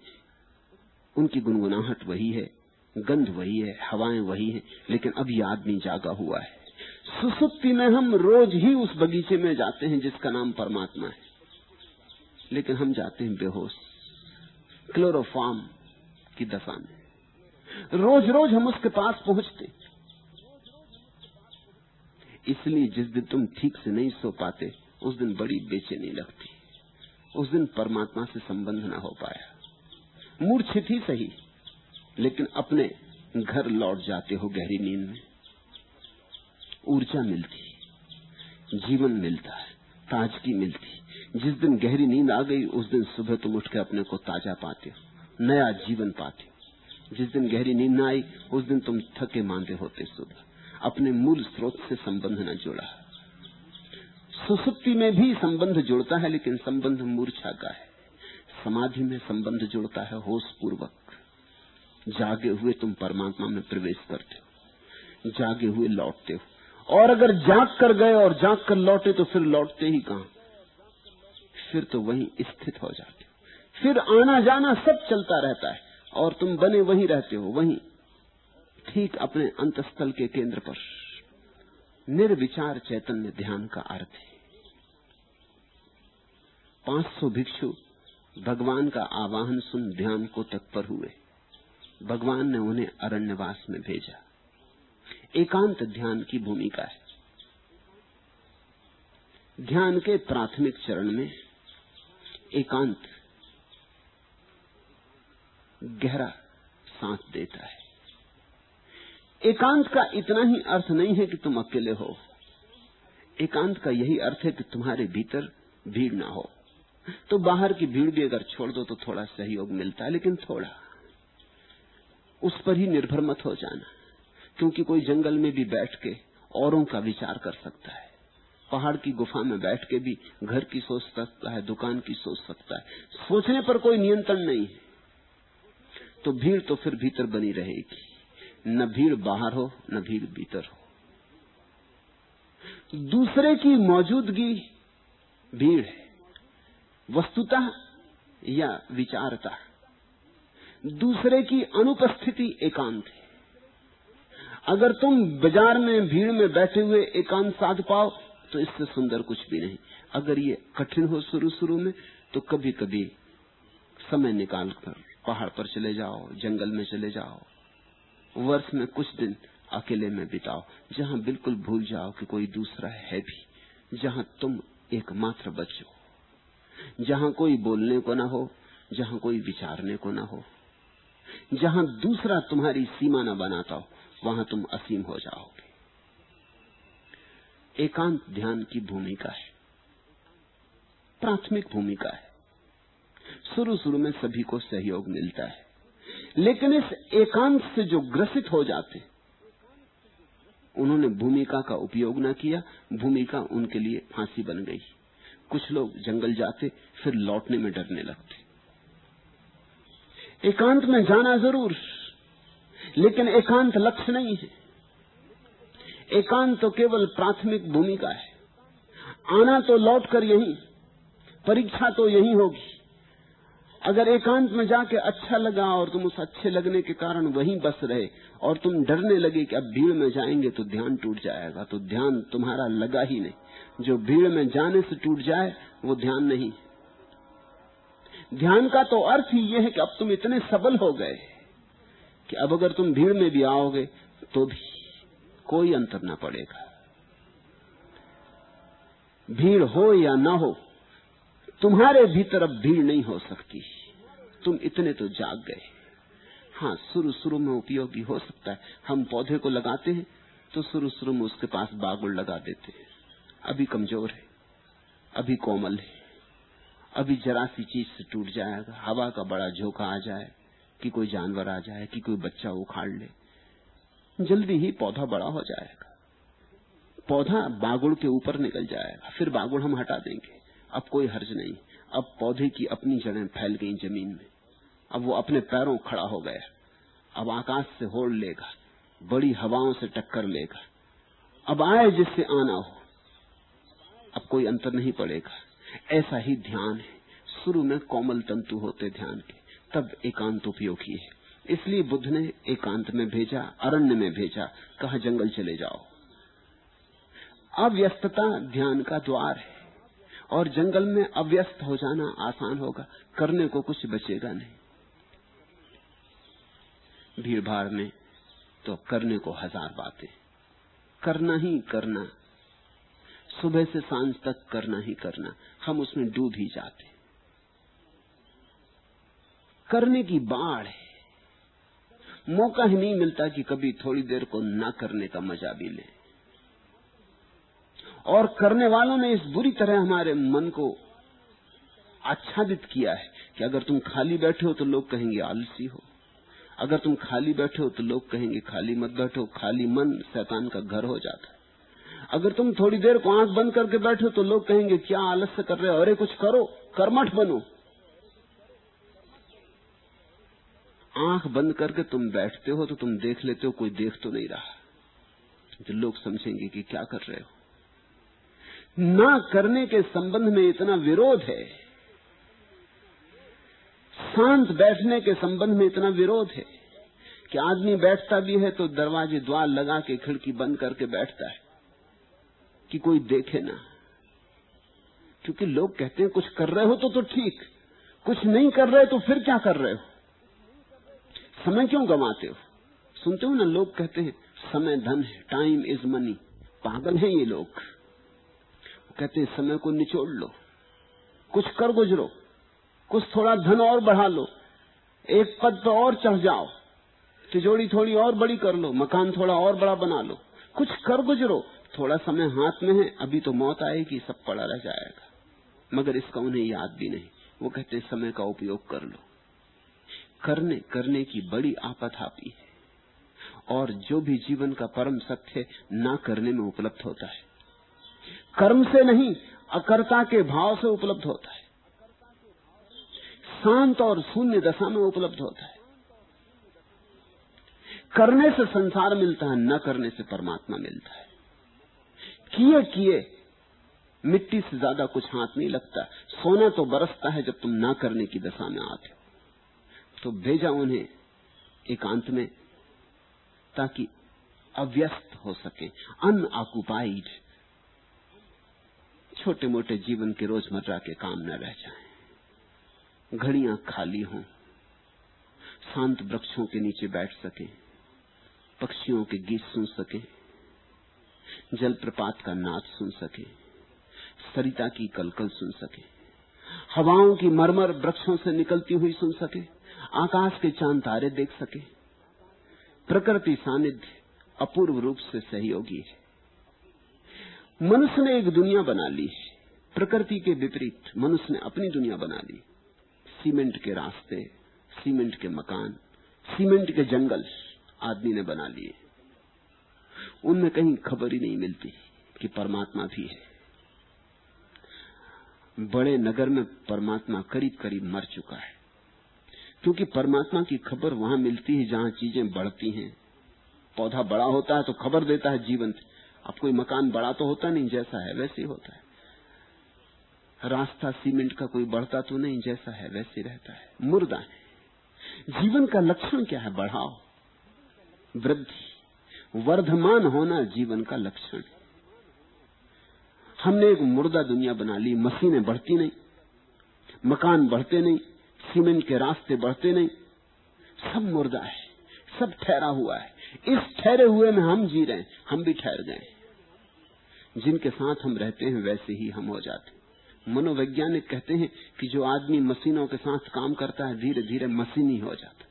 [SPEAKER 2] उनकी गुनगुनाहट वही है। गंध वही है, हवाएँ वही है, लेकिन अब ये आदमी जागा हुआ है। सुसुप्ति में हम रोज ही उस बगीचे में जाते हैं जिसका नाम परमात्मा है। लेकिन हम जाते हैं बेहोश, क्लोरोफार्म की दशा में। रोज रोज हम उसके पास पहुँचते इसलिए जिस दिन तुम ठीक से नहीं सो पाते, उस दिन बड़ी बेचैनी लगती। उस दिन परमात्मा से संबंध ना हो पाया। मूर्छित ही सही। लेकिन अपने घर लौट जाते हो गहरी नींद में। ऊर्जा मिलती जीवन मिलता है, ताजगी मिलती जिस दिन गहरी नींद आ गई, उस दिन सुबह तुम उठ के अपने को ताज़ा पाते हो, नया जीवन पाते हो। जिस दिन गहरी नींद न आई, उस दिन तुम थके मांदे होते सुबह। अपने मूल स्रोत से संबंध न जोड़ा। सुसुप्ति में भी संबंध जुड़ता है, लेकिन संबंध मूर्छा का है। समाधि में संबंध जुड़ता है, होश पूर्वक। जागे हुए तुम परमात्मा में प्रवेश करते हो, जागे हुए लौटते हो। और अगर जाग कर गए और जाग कर लौटे तो फिर लौटते ही कहा? फिर तो वहीं स्थित हो जाते हो। फिर आना जाना सब चलता रहता है और तुम बने वहीं रहते हो, वहीं ठीक अपने अंतस्थल के केंद्र पर। निर्विचार चैतन्य ध्यान का अर्थ है। पाँच सौ भिक्षु भगवान का आवाहन सुन ध्यान को तत्पर हुए। भगवान ने उन्हें अरण्यवास में भेजा। एकांत ध्यान की भूमिका है। ध्यान के प्राथमिक चरण में एकांत गहरा सांस देता है। एकांत का इतना ही अर्थ नहीं है कि तुम अकेले हो। एकांत का यही अर्थ है कि तुम्हारे भीतर भीड़ ना हो। तो बाहर की भीड़ भी अगर छोड़ दो तो थोड़ा सहयोग मिलता है, लेकिन थोड़ा। उस पर ही निर्भर मत हो जाना, क्योंकि कोई जंगल में भी बैठ के औरों का विचार कर सकता है। पहाड़ की गुफा में बैठ के भी घर की सोच सकता है, दुकान की सोच सकता है। सोचने पर कोई नियंत्रण नहीं है। तो भीड़ तो फिर भीतर बनी रहेगी। न भीड़ बाहर हो, न भीड़ भीतर हो। दूसरे की मौजूदगी भीड़ है। वस्तुतः या विचारता। दूसरे की अनुपस्थिति एकांत है। अगर तुम बाज़ार में, भीड़ में बैठे हुए एकांत साध पाओ तो इससे सुंदर कुछ भी नहीं। अगर ये कठिन हो शुरू शुरू में तो कभी कभी समय निकाल कर पहाड़ पर चले जाओ, जंगल में चले जाओ, वर्ष में कुछ दिन अकेले में बिताओ, जहाँ बिल्कुल भूल जाओ कि कोई दूसरा है भी, जहाँ तुम एकमात्र बचो जहाँ कोई बोलने को ना हो, जहाँ कोई विचारने को ना हो। जहाँ दूसरा तुम्हारी सीमा न बनाता हो, वहाँ तुम असीम हो जाओगे। एकांत ध्यान की भूमिका है। प्राथमिक भूमिका है। शुरू शुरू में सभी को सहयोग मिलता है। लेकिन इस एकांत से जो ग्रसित हो जाते, उन्होंने भूमिका का उपयोग न किया, भूमिका उनके लिए फांसी बन गई। कुछ लोग जंगल जाते, फिर लौटने में डरने लगते। एकांत में जाना ज़रूर। लेकिन एकांत लक्ष्य नहीं है। एकांत तो केवल प्राथमिक भूमिका है। आना तो लौट कर यही, परीक्षा तो यही होगी। अगर एकांत में जाके अच्छा लगा और तुम उस अच्छे लगने के कारण वहीं बस रहे और तुम डरने लगे कि अब भीड़ में जाएँगे तो ध्यान टूट जाएगा तो ध्यान तुम्हारा लगा ही नहीं। जो भीड़ में जाने से टूट जाए, वो ध्यान नहीं। ध्यान का तो अर्थ ही यह है कि अब तुम इतने सबल हो गए कि अब अगर तुम भीड़ में भी आओगे तो भी कोई अंतर ना पड़ेगा। भीड़ हो या ना हो, तुम्हारे भीतर अब भीड़ नहीं हो सकती। तुम इतने तो जाग गए। हाँ शुरू शुरू में उपयोगी हो सकता है। हम पौधे को लगाते हैं तो शुरू शुरू में उसके पास बागुड़ लगा देते हैं। अभी कमज़ोर है, अभी कोमल है। अभी जरा सी चीज़ से टूट जाएगा, हवा का बड़ा झोंका आ जाए, कि कोई जानवर आ जाए, कि कोई बच्चा उखाड़ ले, जल्दी ही पौधा बड़ा हो जाएगा। पौधा बागुड़ के ऊपर निकल जाएगा, फिर बागुड़ हम हटा देंगे। अब कोई हर्ज नहीं, अब पौधे की अपनी जड़ें फैल गई ज़मीन में। अब वो अपने पैरों खड़ा हो गया। अब आकाश से होड़ लेगा, बड़ी हवाओं से टक्कर लेगा। अब आए जिससे आना हो, अब कोई अंतर नहीं पड़ेगा। ऐसा ही ध्यान है। शुरू में कोमल तंतु होते ध्यान के, तब एकांत उपयोगी है। इसलिए बुद्ध ने एकांत में भेजा, अरण्य में भेजा, कहा, जंगल चले जाओ। अव्यस्तता ध्यान का द्वार है, और जंगल में अव्यस्त हो जाना आसान होगा, करने को कुछ बचेगा नहीं। भीड़ भाड़ में तो करने को हज़ार बातें, करना ही करना सुबह से साँझ तक करना ही करना, हम उसमें डूब ही जाते करने की बाढ़ है। मौका ही नहीं मिलता कि कभी थोड़ी देर को ना करने का मज़ा भी ले। और करने वालों ने इस बुरी तरह हमारे मन को आच्छादित किया है कि अगर तुम खाली बैठे हो तो लोग कहेंगे आलसी हो। अगर तुम खाली बैठे हो तो लोग कहेंगे खाली मत बैठो, खाली मन शैतान का घर हो जाता। अगर तुम थोड़ी देर को आँख बंद करके बैठो तो लोग कहेंगे, क्या आलस्य कर रहे हो? अरे, कुछ करो, कर्मठ बनो। आँख बंद करके तुम बैठते हो तो तुम देख लेते हो, कोई देख तो नहीं रहा। तो लोग समझेंगे कि क्या कर रहे हो। ना करने के संबंध में इतना विरोध है। शांत बैठने के संबंध में इतना विरोध है कि आदमी बैठता भी है तो दरवाजे द्वार लगा के खिड़की बंद करके बैठता है। कि कोई देखे ना। क्योंकि लोग कहते हैं, कुछ कर रहे हो तो तो ठीक, कुछ नहीं कर रहे तो फिर क्या कर रहे हो? समय क्यों गंवाते हो? सुनते हो ना, लोग कहते हैं, समय धन है टाइम इज़ मनी पागल हैं ये लोग। कहते हैं, समय को निचोड़ लो। कुछ कर गुजरो, कुछ थोड़ा धन और बढ़ा लो। एक पद पर और चढ़ जाओ। तिजोड़ी थोड़ी और बड़ी कर लो, मकान थोड़ा और बड़ा बना लो। कुछ कर गुजरो थोड़ा समय हाथ में है, अभी तो मौत आएगी, सब पड़ा रह जाएगा। मगर इसका उन्हें याद भी नहीं। वो कहते, समय का उपयोग कर लो। करने करने की बड़ी आपत आती है। और जो भी जीवन का परम सत्य ना करने में उपलब्ध होता है। कर्म से नहीं, अकर्ता के भाव से उपलब्ध होता है। शांत और शून्य दशा में उपलब्ध होता है। करने से संसार मिलता है, न करने से परमात्मा मिलता है। किए किए। मिट्टी से ज़्यादा कुछ हाथ नहीं लगता। सोना तो बरसता है जब तुम ना करने की दशा में आते हो। तो भेजा उन्हें एकांत में ताकि अव्यस्त हो सके। अनऑक्युपाइड छोटे मोटे जीवन के रोज़मर्रा के काम न रह जाएँ, घड़ियाँ खाली हों शांत वृक्षों के नीचे बैठ सके पक्षियों के गीत सुन सके। जलप्रपात का नाच सुन सके, सरिता की कलकल सुन सके, हवाओं की मरमर वृक्षों से निकलती हुई सुन सके, आकाश के चाँद तारे देख सके। प्रकृति सानिध्य अपूर्व रूप से सहयोगी है। मनुष्य ने एक दुनिया बना ली, प्रकृति के विपरीत मनुष्य ने अपनी दुनिया बना ली। सीमेंट के रास्ते, सीमेंट के मकान, सीमेंट के जंगल आदमी ने बना लिए। उनमें कहीं खबर ही नहीं मिलती कि परमात्मा भी है। बड़े नगर में परमात्मा करीब करीब मर चुका है। क्योंकि परमात्मा की खबर वहाँ मिलती है जहाँ चीज़ें बढ़ती हैं। पौधा बड़ा होता है तो खबर देता है जीवंत। अब कोई मकान बड़ा तो होता नहीं, जैसा है वैसे होता है। रास्ता सीमेंट का कोई बढ़ता तो नहीं, जैसा है वैसे रहता है। मुर्दा है। जीवन का लक्षण क्या है? बढ़ाओ। वृद्धि। वर्धमान होना जीवन का लक्षण है। हमने एक मुर्दा दुनिया बना ली, मशीनें बढ़ती नहीं, मकान बढ़ते नहीं, सीमेंट के रास्ते बढ़ते नहीं। सब मुर्दा है, सब ठहरा हुआ है। इस ठहरे हुए में हम जी रहे हैं, हम भी ठहर गए जिनके साथ हम रहते हैं, वैसे ही हम हो जाते मनोवैज्ञानिक कहते हैं कि जो आदमी मशीनों के साथ काम करता है धीरे धीरे मशीनी हो जाता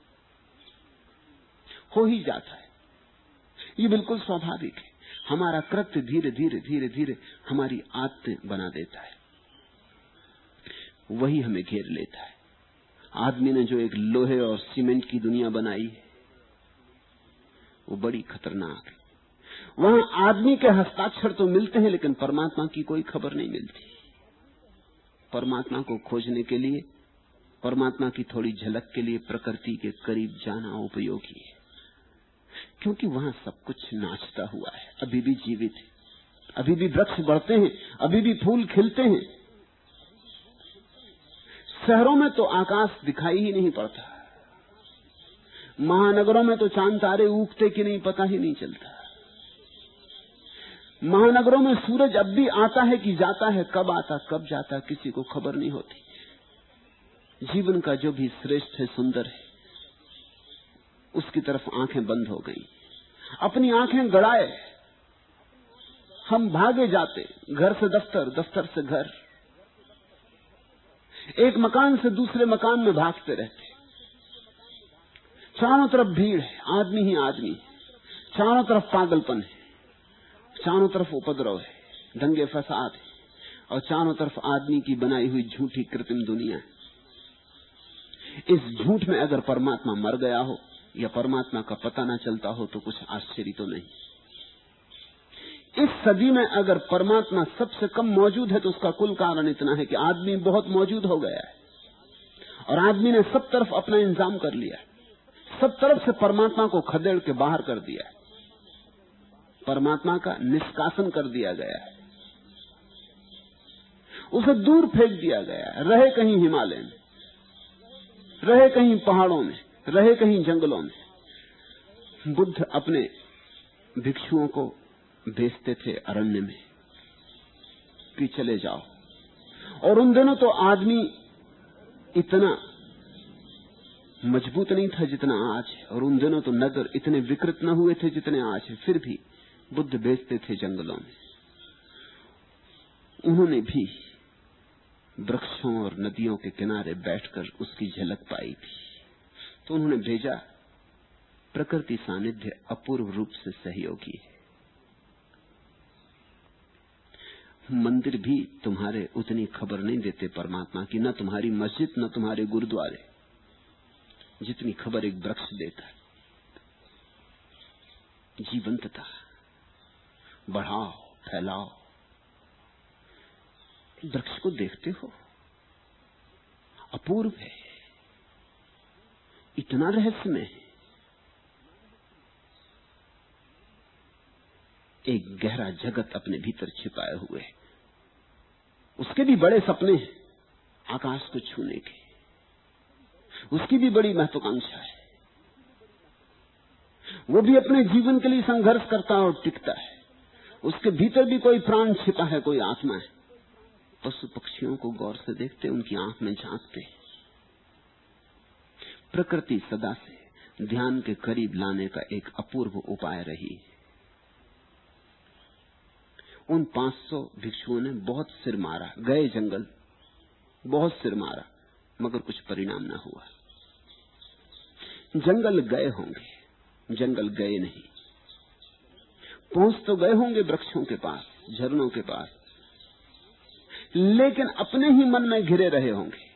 [SPEAKER 2] हो ही जाता है। ये बिल्कुल स्वाभाविक है। हमारा कृत्य धीरे धीरे धीरे धीरे हमारी आदतें बना देता है। वही हमें घेर लेता है। आदमी ने जो एक लोहे और सीमेंट की दुनिया बनाई है, वो बड़ी खतरनाक है। वहाँ आदमी के हस्ताक्षर तो मिलते हैं, लेकिन परमात्मा की कोई खबर नहीं मिलती। परमात्मा को खोजने के लिए, परमात्मा की थोड़ी झलक के लिए प्रकृति के करीब जाना उपयोगी है। क्योंकि वहाँ सब कुछ नाचता हुआ है। अभी भी जीवित है। अभी भी वृक्ष बढ़ते हैं, अभी भी फूल खिलते हैं। शहरों में तो आकाश दिखाई ही नहीं पड़ता। महानगरों में तो चाँद तारे उगते कि नहीं पता ही नहीं चलता। महानगरों में सूरज अब भी आता है कि जाता है, कब आता, कब जाता, किसी को खबर नहीं होती। जीवन का जो भी श्रेष्ठ है, सुंदर है। उसकी तरफ़ आँखें बंद हो गई। अपनी आँखें गड़ाए। हम भागे जाते, घर से दफ्तर दफ्तर से घर। एक मकान से दूसरे मकान में भागते रहते। चारों तरफ़ भीड़ है, आदमी ही आदमी चारों तरफ़ पागलपन है। चारों तरफ़ उपद्रव है, दंगे फसाद है। और चारों तरफ़ आदमी की बनाई हुई झूठी कृत्रिम दुनिया है। इस झूठ में अगर परमात्मा मर गया हो या परमात्मा का पता ना चलता हो तो कुछ आश्चर्य तो नहीं। इस सदी में अगर परमात्मा सबसे कम मौजूद है तो उसका कुल कारण इतना है कि आदमी बहुत मौजूद हो गया है। और आदमी ने सब तरफ़ अपना इंतज़ाम कर लिया है। सब तरफ़ से परमात्मा को खदेड़ के बाहर कर दिया है। परमात्मा का निष्कासन कर दिया गया है। उसे दूर फेंक दिया गया है। रहे कहीं हिमालय में, रहे कहीं पहाड़ों में रहे कहीं जंगलों में, बुद्ध अपने भिक्षुओं को भेजते थे अरण्य में कि चले जाओ। और उन दिनों तो आदमी इतना मज़बूत नहीं था जितना आज है। और उन दिनों तो नगर इतने विकृत न हुए थे जितने आज है। फिर भी बुद्ध भेजते थे जंगलों में। उन्होंने भी वृक्षों और नदियों के किनारे बैठकर उसकी झलक पाई थी। तो उन्होंने भेजा। प्रकृति सानिध्य अपूर्व रूप से सहयोगी है। मंदिर भी तुम्हारे उतनी खबर नहीं देते परमात्मा की, न तुम्हारी मस्जिद, न तुम्हारे गुरुद्वारे। जितनी खबर एक वृक्ष देता है। जीवंतता। बढ़ाओ, फैलाओ। वृक्ष को देखते हो। अपूर्व है। इतना रहस्यमय है। एक गहरा जगत अपने भीतर छिपाए हुए है। उसके भी बड़े सपने हैं, आकाश को छूने के। उसकी भी बड़ी महत्वाकांक्षा है। वो भी अपने जीवन के लिए संघर्ष करता है और टिकता है। उसके भीतर भी कोई प्राण छिपा है, कोई आत्मा है। पशु पक्षियों को गौर से देखते, उनकी आँख में झांकते प्रकृति सदा से ध्यान के करीब लाने का एक अपूर्व उपाय रही उन 500 भिक्षुओं ने बहुत सिर मारा, गए जंगल, बहुत सिर मारा, मगर कुछ परिणाम न हुआ। जंगल गए होंगे, जंगल गए नहीं। पहुँच तो गए होंगे वृक्षों के पास, झरनों के पास, लेकिन अपने ही मन में घिरे रहे होंगे।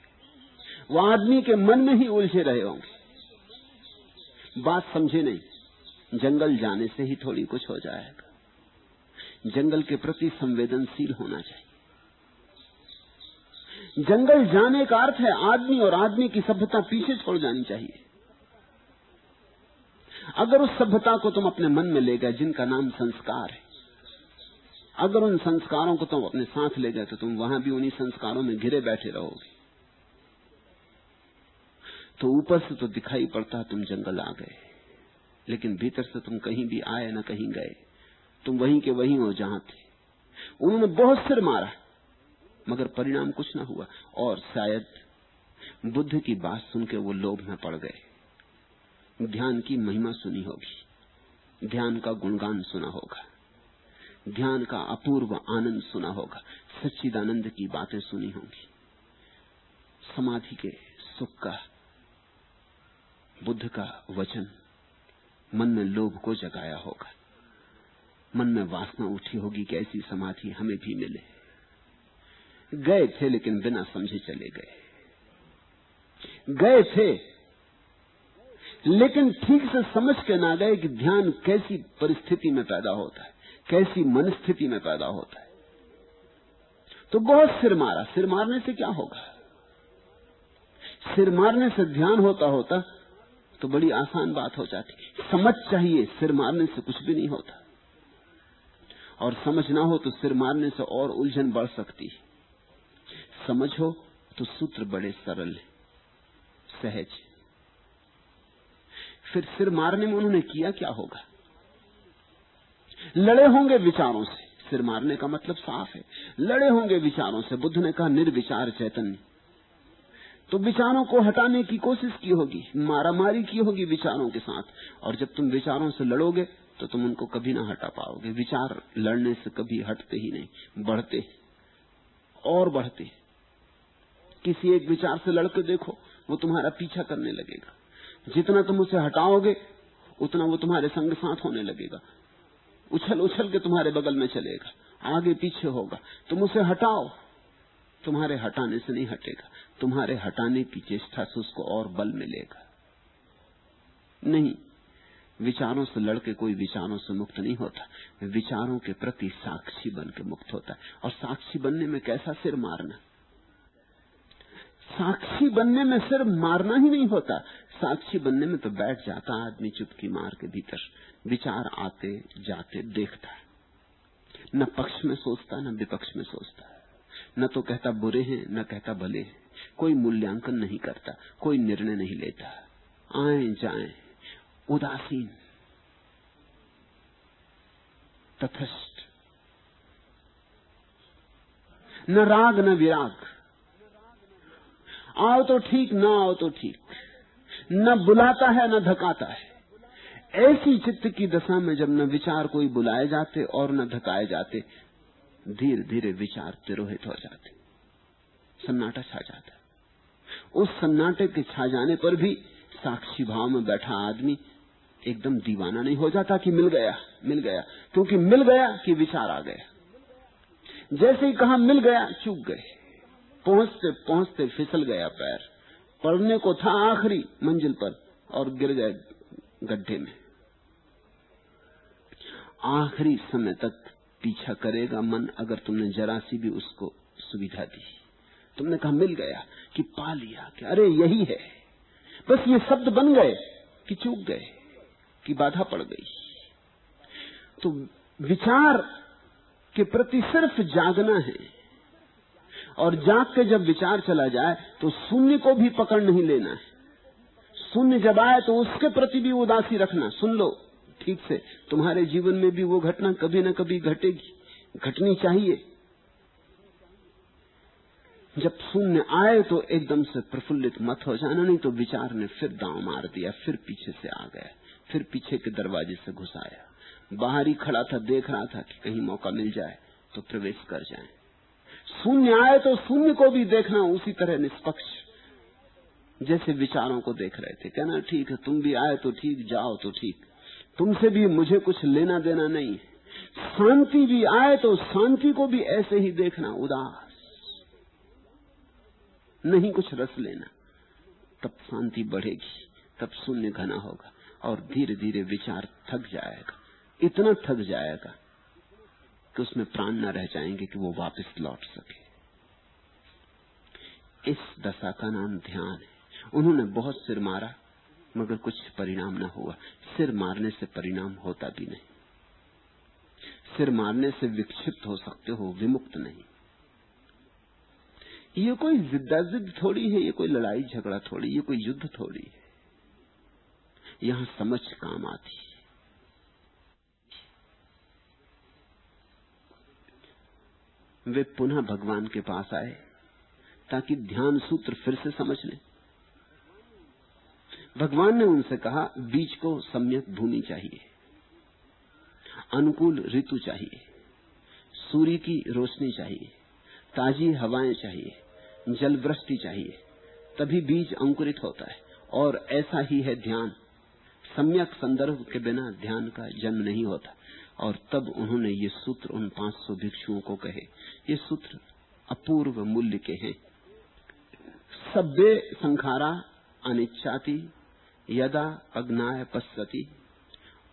[SPEAKER 2] वो आदमी के मन में ही उलझे रहे होंगे। बात समझे नहीं। जंगल जाने से ही थोड़ी कुछ हो जाएगा। जंगल के प्रति संवेदनशील होना चाहिए। जंगल जाने का अर्थ है आदमी और आदमी की सभ्यता पीछे छोड़ जानी चाहिए। अगर उस सभ्यता को तुम अपने मन में ले गए, जिनका नाम संस्कार है, अगर उन संस्कारों को तुम अपने साथ ले गए तो तुम वहाँ भी उन्हीं संस्कारों में घिरे बैठे रहोगे। तो ऊपर से तो दिखाई पड़ता है तुम जंगल आ गए। लेकिन भीतर से तुम कहीं भी आए ना कहीं गए। तुम वहीं के वहीं हो जहाँ थे। उन्होंने बहुत सिर मारा, मगर परिणाम कुछ ना हुआ। और शायद बुद्ध की बात सुन के वो लोभ में पड़ गए। ध्यान की महिमा सुनी होगी। ध्यान का गुणगान सुना होगा। ध्यान का अपूर्व आनंद सुना होगा। सच्चिदानंद की बातें सुनी होंगी। समाधि के सुख का बुद्ध का वचन मन में लोभ को जगाया होगा। मन में वासना उठी होगी कि ऐसी समाधि हमें भी मिले। गए थे लेकिन बिना समझे चले गए। गए थे लेकिन ठीक से समझ के ना गए कि ध्यान कैसी परिस्थिति में पैदा होता है, कैसी मनस्थिति में पैदा होता है। तो बहुत सिर मारा। सिर मारने से क्या होगा? सिर मारने से ध्यान होता होता तो बड़ी आसान बात हो जाती। समझ चाहिए, सिर मारने से कुछ भी नहीं होता। और समझ ना हो तो सिर मारने से और उलझन बढ़ सकती है। समझ हो तो सूत्र बड़े सरल है, सहज फिर सिर मारने में उन्होंने किया क्या होगा? लड़े होंगे विचारों से। सिर मारने का मतलब साफ़ है। लड़े होंगे विचारों से। बुद्ध ने कहा, निर्विचार चैतन्य। तो विचारों को हटाने की कोशिश की होगी, मारामारी की होगी विचारों के साथ। और जब तुम विचारों से लड़ोगे तो तुम उनको कभी ना हटा पाओगे। विचार लड़ने से कभी हटते ही नहीं, बढ़ते, और बढ़ते। किसी एक विचार से लड़के देखो, वो तुम्हारा पीछा करने लगेगा। जितना तुम उसे हटाओगे, उतना वो तुम्हारे संग साथ होने लगेगा। उछल उछल के तुम्हारे बगल में चलेगा। आगे पीछे होगा। तुम उसे हटाओ। तुम्हारे हटाने से नहीं हटेगा। तुम्हारे हटाने की चेष्टा से उसको और बल मिलेगा। नहीं, विचारों से लड़के कोई विचारों से मुक्त नहीं होता। विचारों के प्रति साक्षी बन के मुक्त होता है। और साक्षी बनने में कैसा सिर मारना? साक्षी बनने में सिर मारना ही नहीं होता। साक्षी बनने में तो बैठ जाता आदमी चुपकी मार के भीतर। विचार आते जाते देखता है। न पक्ष में सोचता, न विपक्ष में सोचता। न तो कहता बुरे हैं, न कहता भले हैं। कोई मूल्यांकन नहीं करता, कोई निर्णय नहीं लेता। आए जाए, उदासीन, तथस्थ। न राग, न विराग। आओ तो ठीक, ना आओ तो ठीक। न बुलाता है, न धकाता है। ऐसी चित्त की दशा में जब न विचार कोई बुलाए जाते और न धकाए जाते धीरे धीरे विचार तिरोहित हो जाते, सन्नाटा छा जाता। उस सन्नाटे के छा जाने पर भी साक्षी भाव में बैठा आदमी एकदम दीवाना नहीं हो जाता कि मिल गया मिल गया, क्योंकि मिल गया कि विचार आ गया। जैसे ही कहा मिल गया, चूक गए। पहुँचते पहुँचते फिसल गया पैर। पड़ने को था आखिरी मंजिल पर और गिर गए गड्ढे में। आखिरी समय तक पीछा करेगा मन अगर तुमने जरा सी भी उसको सुविधा दी। तुमने कहा मिल गया कि पा लिया कि अरे यही है। बस ये शब्द बन गए कि चूक गए, कि बाधा पड़ गई। तो विचार के प्रति सिर्फ़ जागना है और जाग के जब विचार चला जाए तो शून्य को भी पकड़ नहीं लेना है। शून्य जब आए तो उसके प्रति भी उदासी रखना, सुन लो, ठीक से। तुम्हारे जीवन में भी वो घटना कभी न कभी घटेगी, घटनी चाहिए। जब शून्य आए तो एकदम से प्रफुल्लित मत हो जाना, नहीं तो विचार ने फिर दांव मार दिया, फिर पीछे से आ गया, फिर पीछे के दरवाजे से घुसाया। बाहर ही खड़ा था, देख रहा था कि कहीं मौका मिल जाए तो प्रवेश कर जाए। शून्य आए तो शून्य को भी देखना, उसी तरह निष्पक्ष। जैसे विचारों को देख रहे थे, कहना ठीक है, तुम भी आए तो ठीक, जाओ तो ठीक। तुमसे भी मुझे कुछ लेना देना नहीं। शांति भी आए तो शांति को भी ऐसे ही देखना उदास नहीं कुछ रस लेना। तब शांति बढ़ेगी, तब शून्य घना होगा और धीरे धीरे विचार थक जाएगा। इतना थक जाएगा कि उसमें प्राण न रह जाएँगे कि वो वापस लौट सके। इस दशा का नाम ध्यान है। उन्होंने बहुत सिर मारा, मगर कुछ परिणाम न हुआ। सिर मारने से परिणाम होता भी नहीं। सिर मारने से विक्षिप्त हो सकते हो, विमुक्त नहीं। ये कोई जिद्दा जिद थोड़ी है, ये कोई लड़ाई झगड़ा थोड़ी, ये कोई युद्ध थोड़ी है। यहाँ समझ काम आती वे पुनः भगवान के पास आए, ताकि ध्यान सूत्र फिर से समझ लें। भगवान ने उनसे कहा, बीज को सम्यक भूमि चाहिए, अनुकूल ऋतु चाहिए, सूर्य की रोशनी चाहिए, ताजी हवाएँ चाहिए जल वृष्टि चाहिए, तभी बीज अंकुरित होता है। और ऐसा ही है ध्यान। सम्यक संदर्भ के बिना ध्यान का जन्म नहीं होता। और तब उन्होंने ये सूत्र उन 500 भिक्षुओं को कहे। ये सूत्र अपूर्व मूल्य के हैं। सभ्य संखारा अनिच्छाति, यदा अग्नाय पश्यति,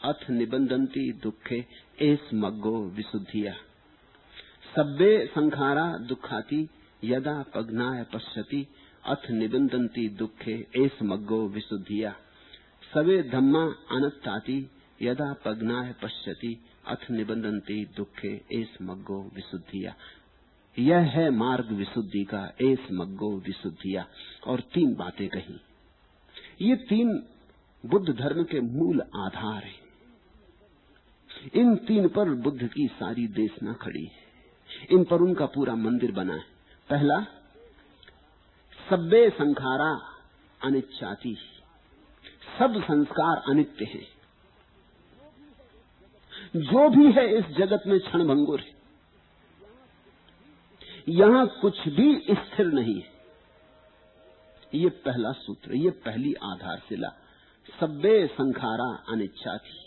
[SPEAKER 2] अथ निबंधंती दुखे एस मग्गो विशुद्धिया। सभ्य संखारा दुखाती यदा पग्नाय पश्यति, अथ निबंधंती दुखे एस मग्गो विशुद्धिया। सवे धम्मा अनत्ताति, यदा पग्नाय पश्यति, अथ निबंधंती दुखे एस मग्गो विशुद्धिया। यह है मार्ग विशुद्धि का एस मग्गो विशुद्धिया। और तीन बातें कही। ये तीन बुद्ध धर्म के मूल आधार हैं। इन तीन पर बुद्ध की सारी देशना खड़ी है। इन पर उनका पूरा मंदिर बना है। पहला, सब्बे संखारा अनिच्छाती। सब संस्कार अनित्य हैं। जो भी है इस जगत में क्षण भंगुर है। यहाँ कुछ भी स्थिर नहीं है। ये पहला सूत्र, ये पहली आधारशिला। सब्बे संखारा अनिच्छा थी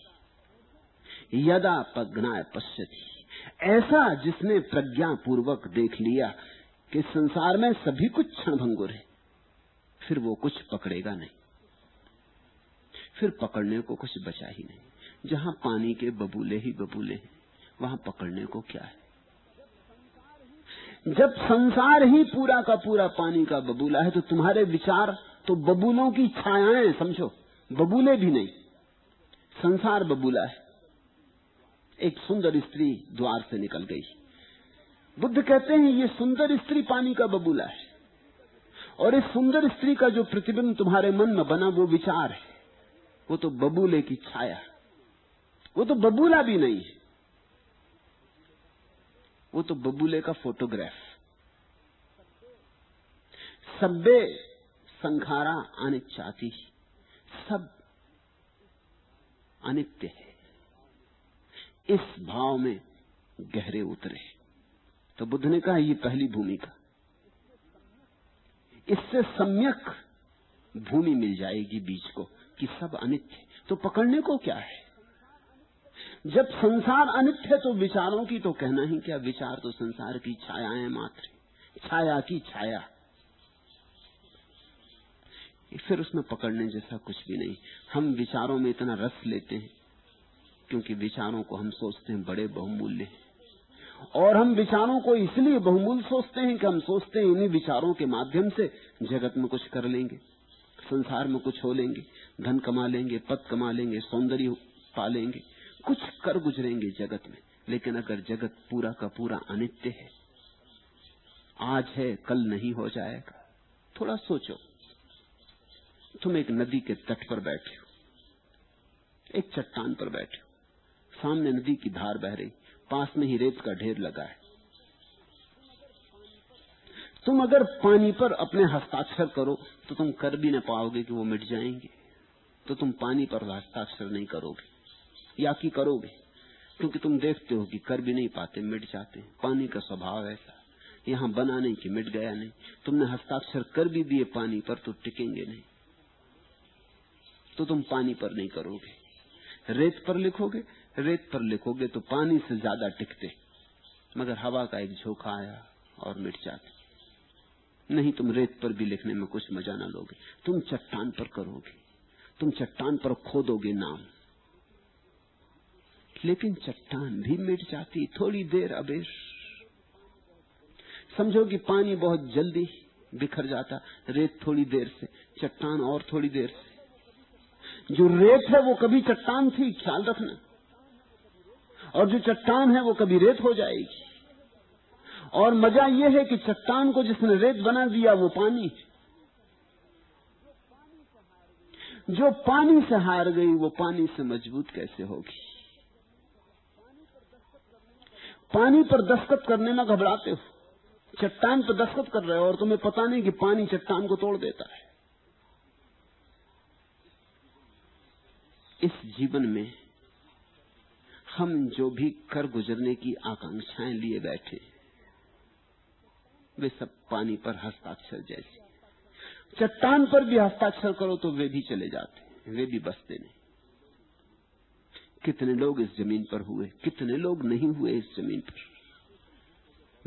[SPEAKER 2] यदा पग्नाय पश्यति। ऐसा जिसने प्रज्ञा पूर्वक देख लिया कि संसार में सभी कुछ क्षण भंगुर है। फिर वो कुछ पकड़ेगा नहीं। फिर पकड़ने को कुछ बचा ही नहीं। जहाँ पानी के बबूले ही बबूले हैं, वहाँ पकड़ने को क्या है? जब संसार ही पूरा का पूरा पानी का बबूला है तो तुम्हारे विचार तो बबूलों की छायाएँ समझो। बबूले भी नहीं। संसार बबूला है। एक सुंदर स्त्री द्वार से निकल गई। बुद्ध कहते हैं, ये सुंदर स्त्री पानी का बबूला है। और इस सुंदर स्त्री का जो प्रतिबिंब तुम्हारे मन में बना, वो विचार है। वो तो बबूले की छाया वो तो बबूला भी नहीं है। वो तो बबूले का फोटोग्राफ सब्बे संखारा अनिच्छाती सब अनित्य है। इस भाव में गहरे उतरे तो बुद्ध ने कहा, ये पहली भूमिका इससे सम्यक भूमि मिल जाएगी बीज को, कि सब अनित्य तो पकड़ने को क्या है? जब संसार अनित्य है तो विचारों की तो कहना ही क्या, विचार तो संसार की छायाएँ मात्र छाया की छाया। फिर उसमें पकड़ने जैसा कुछ भी नहीं। हम विचारों में इतना रस लेते हैं, क्योंकि विचारों को हम सोचते हैं बड़े बहुमूल्य हैं। और हम विचारों को इसलिए बहुमूल्य सोचते हैं कि हम सोचते हैं इन्हीं विचारों के माध्यम से जगत में कुछ कर लेंगे, संसार में कुछ हो लेंगे, धन कमा लेंगे, पद कमा लेंगे, सौंदर्य पा लेंगे, कुछ कर गुजरेंगे जगत में। लेकिन अगर जगत पूरा का पूरा अनित्य है, आज है, कल नहीं हो जाएगा। थोड़ा सोचो, तुम एक नदी के तट पर बैठे हो, एक चट्टान पर बैठे हो, सामने नदी की धार बह रही पास में ही रेत का ढेर लगा है। तुम अगर पानी पर अपने हस्ताक्षर करो तो तुम कर भी ना पाओगे कि वो मिट जाएँगे। तो तुम पानी पर हस्ताक्षर नहीं करोगे, या कि करोगे? क्योंकि तुम देखते हो कि कर भी नहीं पाते, मिट जाते पानी का स्वभाव ऐसा, यहाँ बना नहीं कि मिट गया नहीं। तुमने हस्ताक्षर कर भी दिए पानी पर तो टिकेंगे नहीं। तो तुम पानी पर नहीं करोगे। रेत पर लिखोगे रेत पर लिखोगे तो पानी से ज़्यादा टिकते। मगर हवा का एक झोंका आया और मिट जाते। नहीं, तुम रेत पर भी लिखने में कुछ मज़ा ना लोगे। तुम चट्टान पर करोगे। तुम चट्टान पर खोदोगे नाम। लेकिन चट्टान भी मिट जाती। थोड़ी देर अबेर। समझो कि पानी बहुत जल्दी बिखर जाता। रेत थोड़ी देर से, चट्टान और थोड़ी देर से। जो रेत है वो कभी चट्टान थी ख्याल रखना। और जो चट्टान है वो कभी रेत हो जाएगी। और मज़ा यह है कि चट्टान को जिसने रेत बना दिया, वो पानी जो पानी से हार गई, वो पानी से मज़बूत कैसे होगी? पानी पर दस्तखत करने में घबराते हो। चट्टान पर दस्तखत कर रहे हो और तुम्हें पता नहीं कि पानी चट्टान को तोड़ देता है। इस जीवन में हम जो भी कर गुजरने की आकांक्षाएँ लिए बैठे, वे सब पानी पर हस्ताक्षर जैसे। चट्टान पर भी हस्ताक्षर करो तो वे भी चले जाते, वे भी बसते नहीं। कितने लोग इस ज़मीन पर हुए, कितने लोग नहीं हुए इस ज़मीन पर?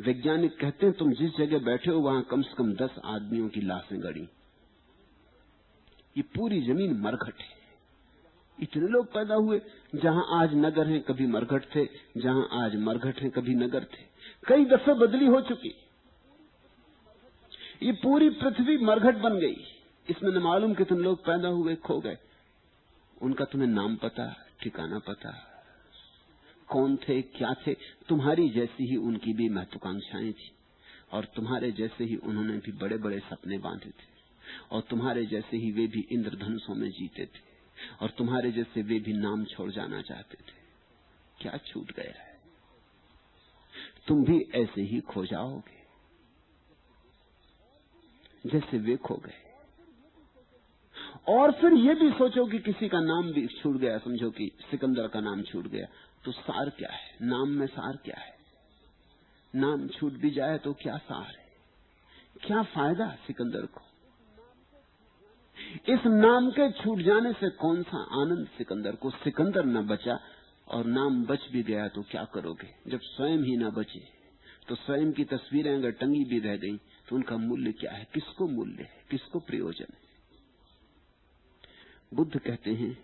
[SPEAKER 2] वैज्ञानिक कहते हैं, तुम जिस जगह बैठे हो, वहाँ कम से कम दस आदमियों की लाशें गड़ी। ये पूरी ज़मीन मरघट है। इतने लोग पैदा हुए, जहाँ आज नगर हैं, कभी मरघट थे, जहाँ आज मरघट हैं, कभी नगर थे। कई दफे बदली हो चुकी। ये पूरी पृथ्वी मरघट बन गई। इसमें न मालूम कितने लोग पैदा हुए, खो गए। उनका तुम्हें नाम पता, ठिकाना पता। कौन थे, क्या थे? तुम्हारी जैसी ही उनकी भी महत्वाकांक्षाएँ थी। और तुम्हारे जैसे ही उन्होंने भी बड़े बड़े सपने बांधे थे। और तुम्हारे जैसे ही वे भी इंद्रधनुषों में जीते थे। और तुम्हारे जैसे वे भी नाम छोड़ जाना चाहते थे। क्या छूट गया है? तुम भी ऐसे ही खो जाओगे। जैसे वे खो गए। और फिर ये भी सोचो कि किसी का नाम भी छूट गया, समझो कि सिकंदर का नाम छूट गया तो सार क्या है? नाम में सार क्या है? नाम छूट भी जाए तो क्या सार है? क्या फ़ायदा सिकंदर को? इस नाम के छूट जाने से कौन सा आनंद सिकंदर को सिकंदर न बचा और नाम बच भी गया तो क्या करोगे? जब स्वयं ही न बचे तो स्वयं की तस्वीरें अगर टंगी भी रह गई तो उनका मूल्य क्या है? किसको मूल्य है? किसको प्रयोजन है? बुद्ध कहते हैं,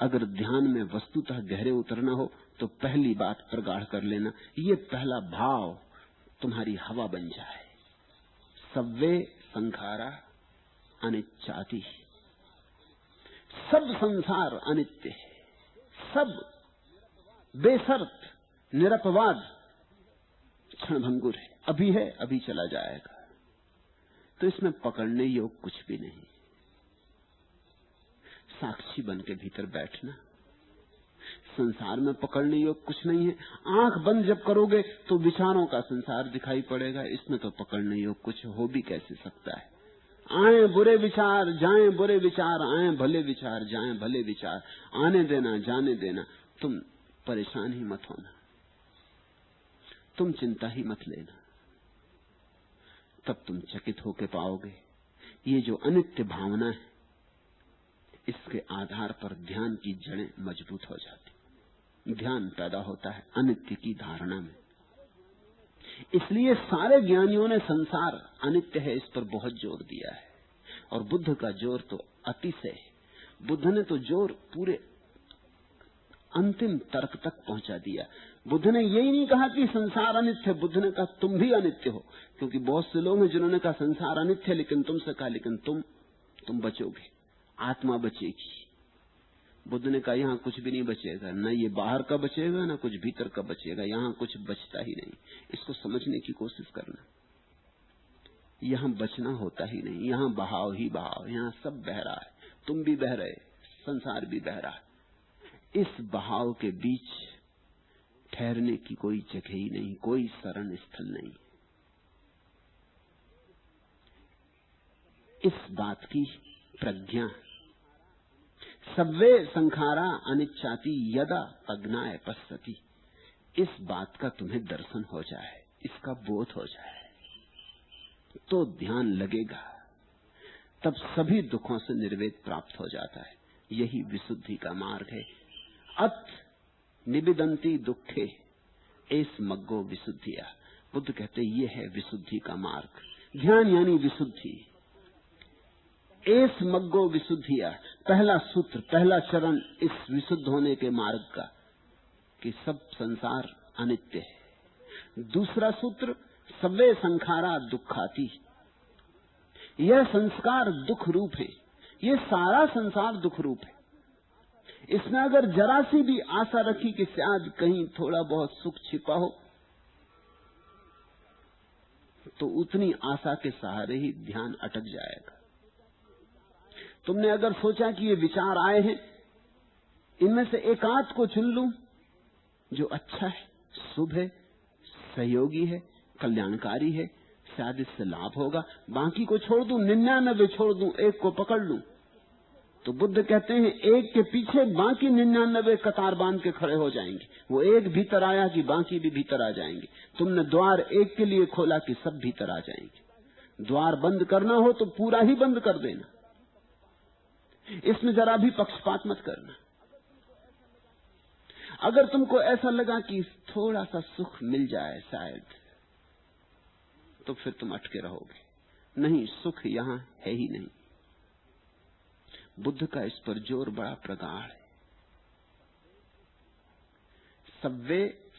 [SPEAKER 2] अगर ध्यान में वस्तुतः गहरे उतरना हो तो पहली बात प्रगाढ़ कर लेना। ये पहला भाव तुम्हारी हवा बन जाए। सव्वे संखारा अनिच्छाती। सब संसार अनित्य है। सब बेसर्त, निरपवाद क्षणभंगुर है। अभी है, अभी चला जाएगा। तो इसमें पकड़ने योग कुछ भी नहीं। साक्षी बन के भीतर बैठना। संसार में पकड़ने योग कुछ नहीं है। आँख बंद जब करोगे तो विचारों का संसार दिखाई पड़ेगा। इसमें तो पकड़ने योग कुछ हो भी कैसे सकता है? आए बुरे विचार, जाएँ बुरे विचार, आए भले विचार, जाएँ भले विचार। आने देना, जाने देना। तुम परेशान ही मत होना। तुम चिंता ही मत लेना। तब तुम चकित होके पाओगे। ये जो अनित्य भावना है, इसके आधार पर ध्यान की जड़ें मज़बूत हो जाती। ध्यान पैदा होता है अनित्य की धारणा में। इसलिए सारे ज्ञानियों ने संसार अनित्य है, इस पर बहुत ज़ोर दिया है। और बुद्ध का ज़ोर तो अतिशय बुद्ध ने तो ज़ोर पूरे अंतिम तर्क तक पहुँचा दिया। बुद्ध ने यही नहीं कहा कि संसार अनित्य बुद्ध ने कहा, तुम भी अनित्य हो। क्योंकि बहुत से लोग हैं जिन्होंने कहा, संसार अनित्य लेकिन तुमसे कहा, लेकिन तुम तुम बचोगे। आत्मा बचेगी। बुद्ध ने कहा, यहाँ कुछ भी नहीं बचेगा, न ये बाहर का बचेगा, न कुछ भीतर का बचेगा, यहाँ कुछ बचता ही नहीं। इसको समझने की कोशिश करना। यहाँ बचना होता ही नहीं, यहाँ बहाव ही बहाव, यहाँ सब बह रहा है। तुम भी बह रहे, संसार भी बह रहा है। इस बहाव के बीच ठहरने की कोई जगह ही नहीं, कोई शरण स्थल नहीं। इस बात की प्रज्ञा सब्वे संखारा अनिच्छाती यदा अग्नाय पश्यति। इस बात का तुम्हें दर्शन हो जाए, इसका बोध हो जाए। तो ध्यान लगेगा। तब सभी दुखों से निर्वेद प्राप्त हो जाता है। यही विशुद्धि का मार्ग है। अत निबिदंती दुखे, एस मग्गो विशुद्धिया। बुद्ध कहते ये है विशुद्धि का मार्ग। ध्यान यानी विशुद्धि। एस मग्गो विशुद्धिया पहला सूत्र, पहला चरण इस विशुद्ध होने के मार्ग का, कि सब संसार अनित्य है। दूसरा सूत्र सवे संखारा दुखाती यह संस्कार दुख रूप है। यह सारा संसार दुख रूप है। इसमें अगर जरा सी भी आशा रखी कि शायद कहीं थोड़ा बहुत सुख छिपा हो तो उतनी आशा के सहारे ही ध्यान अटक जाएगा। तुमने अगर सोचा कि ये विचार आए हैं, इनमें से एकांत को चुन लू, जो अच्छा है, शुभ है, सहयोगी है, कल्याणकारी है, शायद इससे लाभ होगा। बाकी को छोड़ दू निन्यानबे छोड़ दू, एक को पकड़ लू। तो बुद्ध कहते हैं, एक के पीछे बाकी निन्यानबे कतार बाँध के खड़े हो जाएँगे। वो एक भीतर आया कि बाकी भी भीतर आ जाएँगे। तुमने द्वार एक के लिए खोला कि सब भीतर आ जाएँगे। द्वार बंद करना हो तो पूरा ही बंद कर देना। इसमें जरा भी पक्षपात मत करना। अगर तुमको ऐसा लगा कि थोड़ा सा सुख मिल जाए शायद तो फिर तुम अटके रहोगे। नहीं, सुख यहाँ है ही नहीं। बुद्ध का इस पर ज़ोर बड़ा प्रगाढ़ है।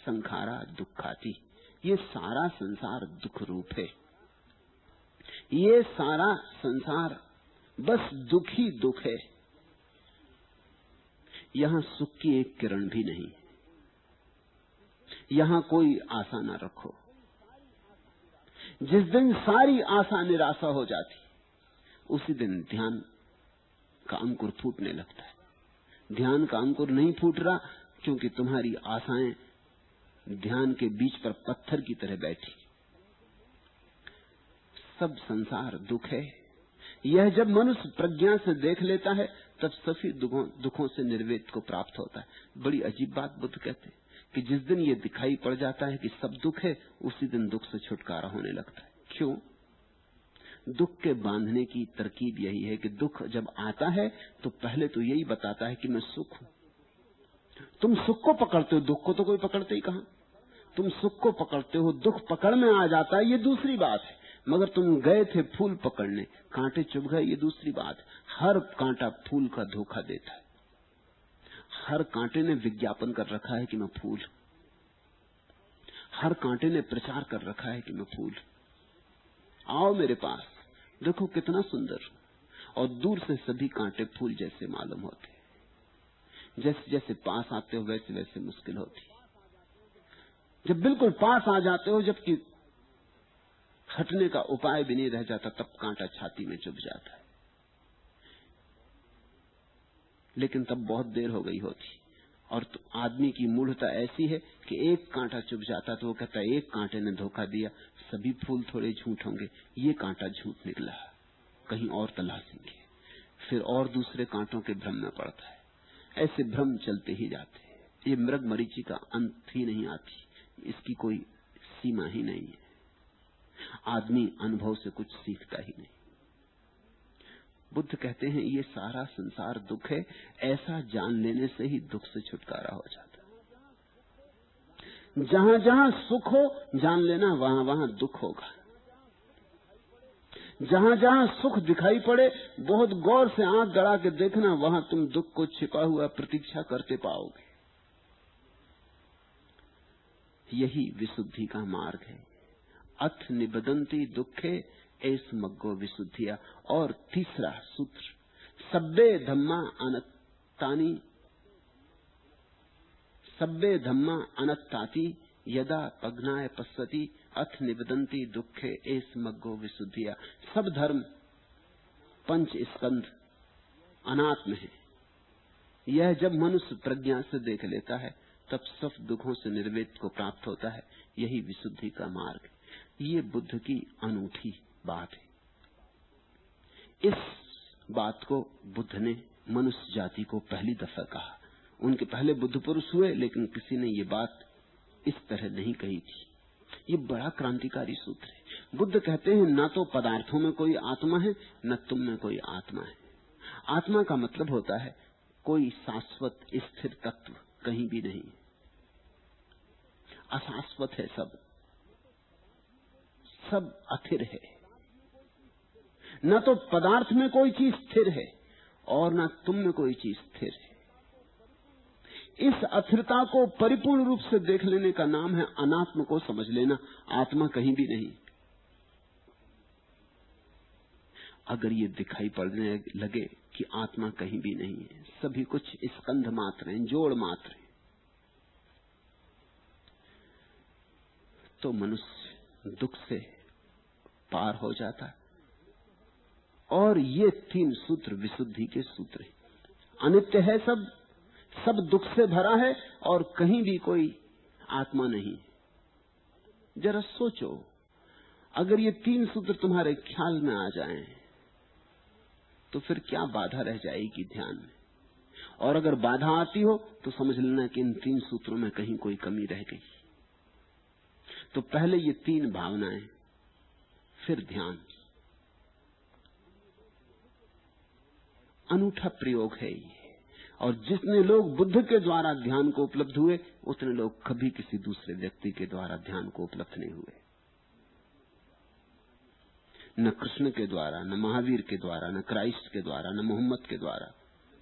[SPEAKER 2] संखारा दुखाती। ये सारा संसार दुख रूप है। ये सारा संसार बस दुख ही दुख है। यहाँ सुख की एक किरण भी नहीं। यहाँ कोई आशा ना रखो। जिस दिन सारी आशा निराशा हो जाती, उसी दिन ध्यान का अंकुर फूटने लगता है। ध्यान का अंकुर नहीं फूट रहा, क्योंकि तुम्हारी आशाएँ ध्यान के बीच पर पत्थर की तरह बैठी। सब संसार दुख है। यह जब मनुष्य प्रज्ञा से देख लेता है, तब सभी दुखों से निर्वेद को प्राप्त होता है। बड़ी अजीब बात बुद्ध कहते हैं कि जिस दिन ये दिखाई पड़ जाता है कि सब दुख है, उसी दिन दुख से छुटकारा होने लगता है। क्यों? दुख के बांधने की तरकीब यही है कि दुख जब आता है तो पहले तो यही बताता है कि मैं सुख हूँ। तुम सुख को पकड़ते हो, दुख को तो कोई पकड़ते ही कहा? तुम सुख को पकड़ते हो, दुख पकड़ में आ जाता है, ये दूसरी बात है। मगर तुम गए थे फूल पकड़ने। कांटे चुभ गए, ये दूसरी बात। हर कांटा फूल का धोखा देता है। हर कांटे ने विज्ञापन कर रखा है कि मैं फूल। हर कांटे ने प्रचार कर रखा है कि मैं फूल। आओ मेरे पास, देखो कितना सुंदर। और दूर से सभी कांटे फूल जैसे मालूम होते। जैसे जैसे पास आते हो, वैसे वैसे मुश्किल होती। जब बिल्कुल पास आ जाते हो, जबकि हटने का उपाय भी नहीं रह जाता, तब कांटा छाती में चुभ जाता है। लेकिन तब बहुत देर हो गई होती। और तो आदमी की मूढ़ता ऐसी है कि एक कांटा चुभ जाता तो वो कहता है एक कांटे ने धोखा दिया, सभी फूल थोड़े झूठ होंगे, ये कांटा झूठ निकला कहीं और तलाशेंगे। फिर और दूसरे कांटों के भ्रम में पड़ता है। ऐसे भ्रम चलते ही जाते हैं। ये मृग मरीची का अंत ही नहीं आती, इसकी कोई सीमा ही नहीं है। आदमी अनुभव से कुछ सीखता ही नहीं। बुद्ध कहते हैं, ये सारा संसार दुख है, ऐसा जान लेने से ही दुख से छुटकारा हो जाता जहाँ जहाँ सुख हो, जान लेना, वहाँ वहाँ दुख होगा। जहाँ जहाँ सुख दिखाई पड़े, बहुत गौर से आँख गड़ा के देखना, वहाँ तुम दुख को छिपा हुआ प्रतीक्षा करते पाओगे। यही विशुद्धि का मार्ग है। अथ निबदंती दुखे एस मग्गो विशुद्धिया। और तीसरा सूत्र, सब्बे धम्मा अनत्तानी, सब्बे धम्मा अनत्ताती, यदा पग्नाय पश्यति, अथ निबदंती दुखे एस मग्गो विशुद्धिया। सब धर्म पंच स्कंध अनात्म है। यह जब मनुष्य प्रज्ञा से देख लेता है, तब सब दुखों से निर्वेद को प्राप्त होता है। यही विशुद्धि का मार्ग है। ये बुद्ध की अनूठी बात है। इस बात को बुद्ध ने मनुष्य जाति को पहली दफ़ा कहा। उनके पहले बुद्ध पुरुष हुए, लेकिन किसी ने ये बात इस तरह नहीं कही थी। ये बड़ा क्रांतिकारी सूत्र है। बुद्ध कहते हैं, न तो पदार्थों में कोई आत्मा है, न तुम में कोई आत्मा है। आत्मा का मतलब होता है, कोई शाश्वत स्थिर तत्व कहीं भी नहीं अशाश्वत है सब। सब अथिर है। न तो पदार्थ में कोई चीज़ स्थिर है और न तुम में कोई चीज़ स्थिर है। इस अथिरता को परिपूर्ण रूप से देख लेने का नाम है अनात्म को समझ लेना, आत्मा कहीं भी नहीं। अगर ये दिखाई पड़ने लगे कि आत्मा कहीं भी नहीं है, सभी कुछ स्कंध मात्र हैं, जोड़ मात्र हैं तो मनुष्य दुख से पार हो जाता है। और ये तीन सूत्र विशुद्धि के सूत्र हैं। अनित्य है सब सब दुख से भरा है और कहीं भी कोई आत्मा नहीं जरा सोचो अगर ये तीन सूत्र तुम्हारे ख्याल में आ जाएँ, तो फिर क्या बाधा रह जाएगी ध्यान में? और अगर बाधा आती हो तो समझ लेना कि इन तीन सूत्रों में कहीं कोई कमी रह गई। तो पहले ये तीन भावनाएँ फिर ध्यान। अनूठा प्रयोग है ये। और जितने लोग बुद्ध के द्वारा ध्यान को उपलब्ध हुए, उतने लोग कभी किसी दूसरे व्यक्ति के द्वारा ध्यान को उपलब्ध नहीं हुए। न कृष्ण के द्वारा, न महावीर के द्वारा, न क्राइस्ट के द्वारा, न मोहम्मद के द्वारा,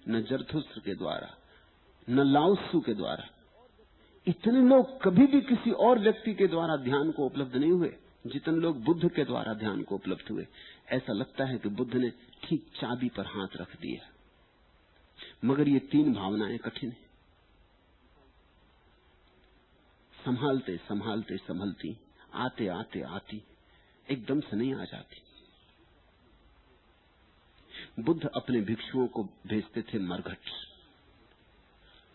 [SPEAKER 2] न जरथुस्त्र के द्वारा, न लाउसू के द्वारा, इतने लोग कभी भी किसी और व्यक्ति के द्वारा ध्यान को उपलब्ध नहीं हुए। जितने लोग बुद्ध के द्वारा ध्यान को उपलब्ध हुए, ऐसा लगता है कि बुद्ध ने ठीक चाबी पर हाथ रख दिया। मगर ये तीन भावनाएँ कठिन है। संभालते संभालते, संभलती, आते आते, आती, एकदम से नहीं आ जाती। बुद्ध अपने भिक्षुओं को भेजते थे मरघट।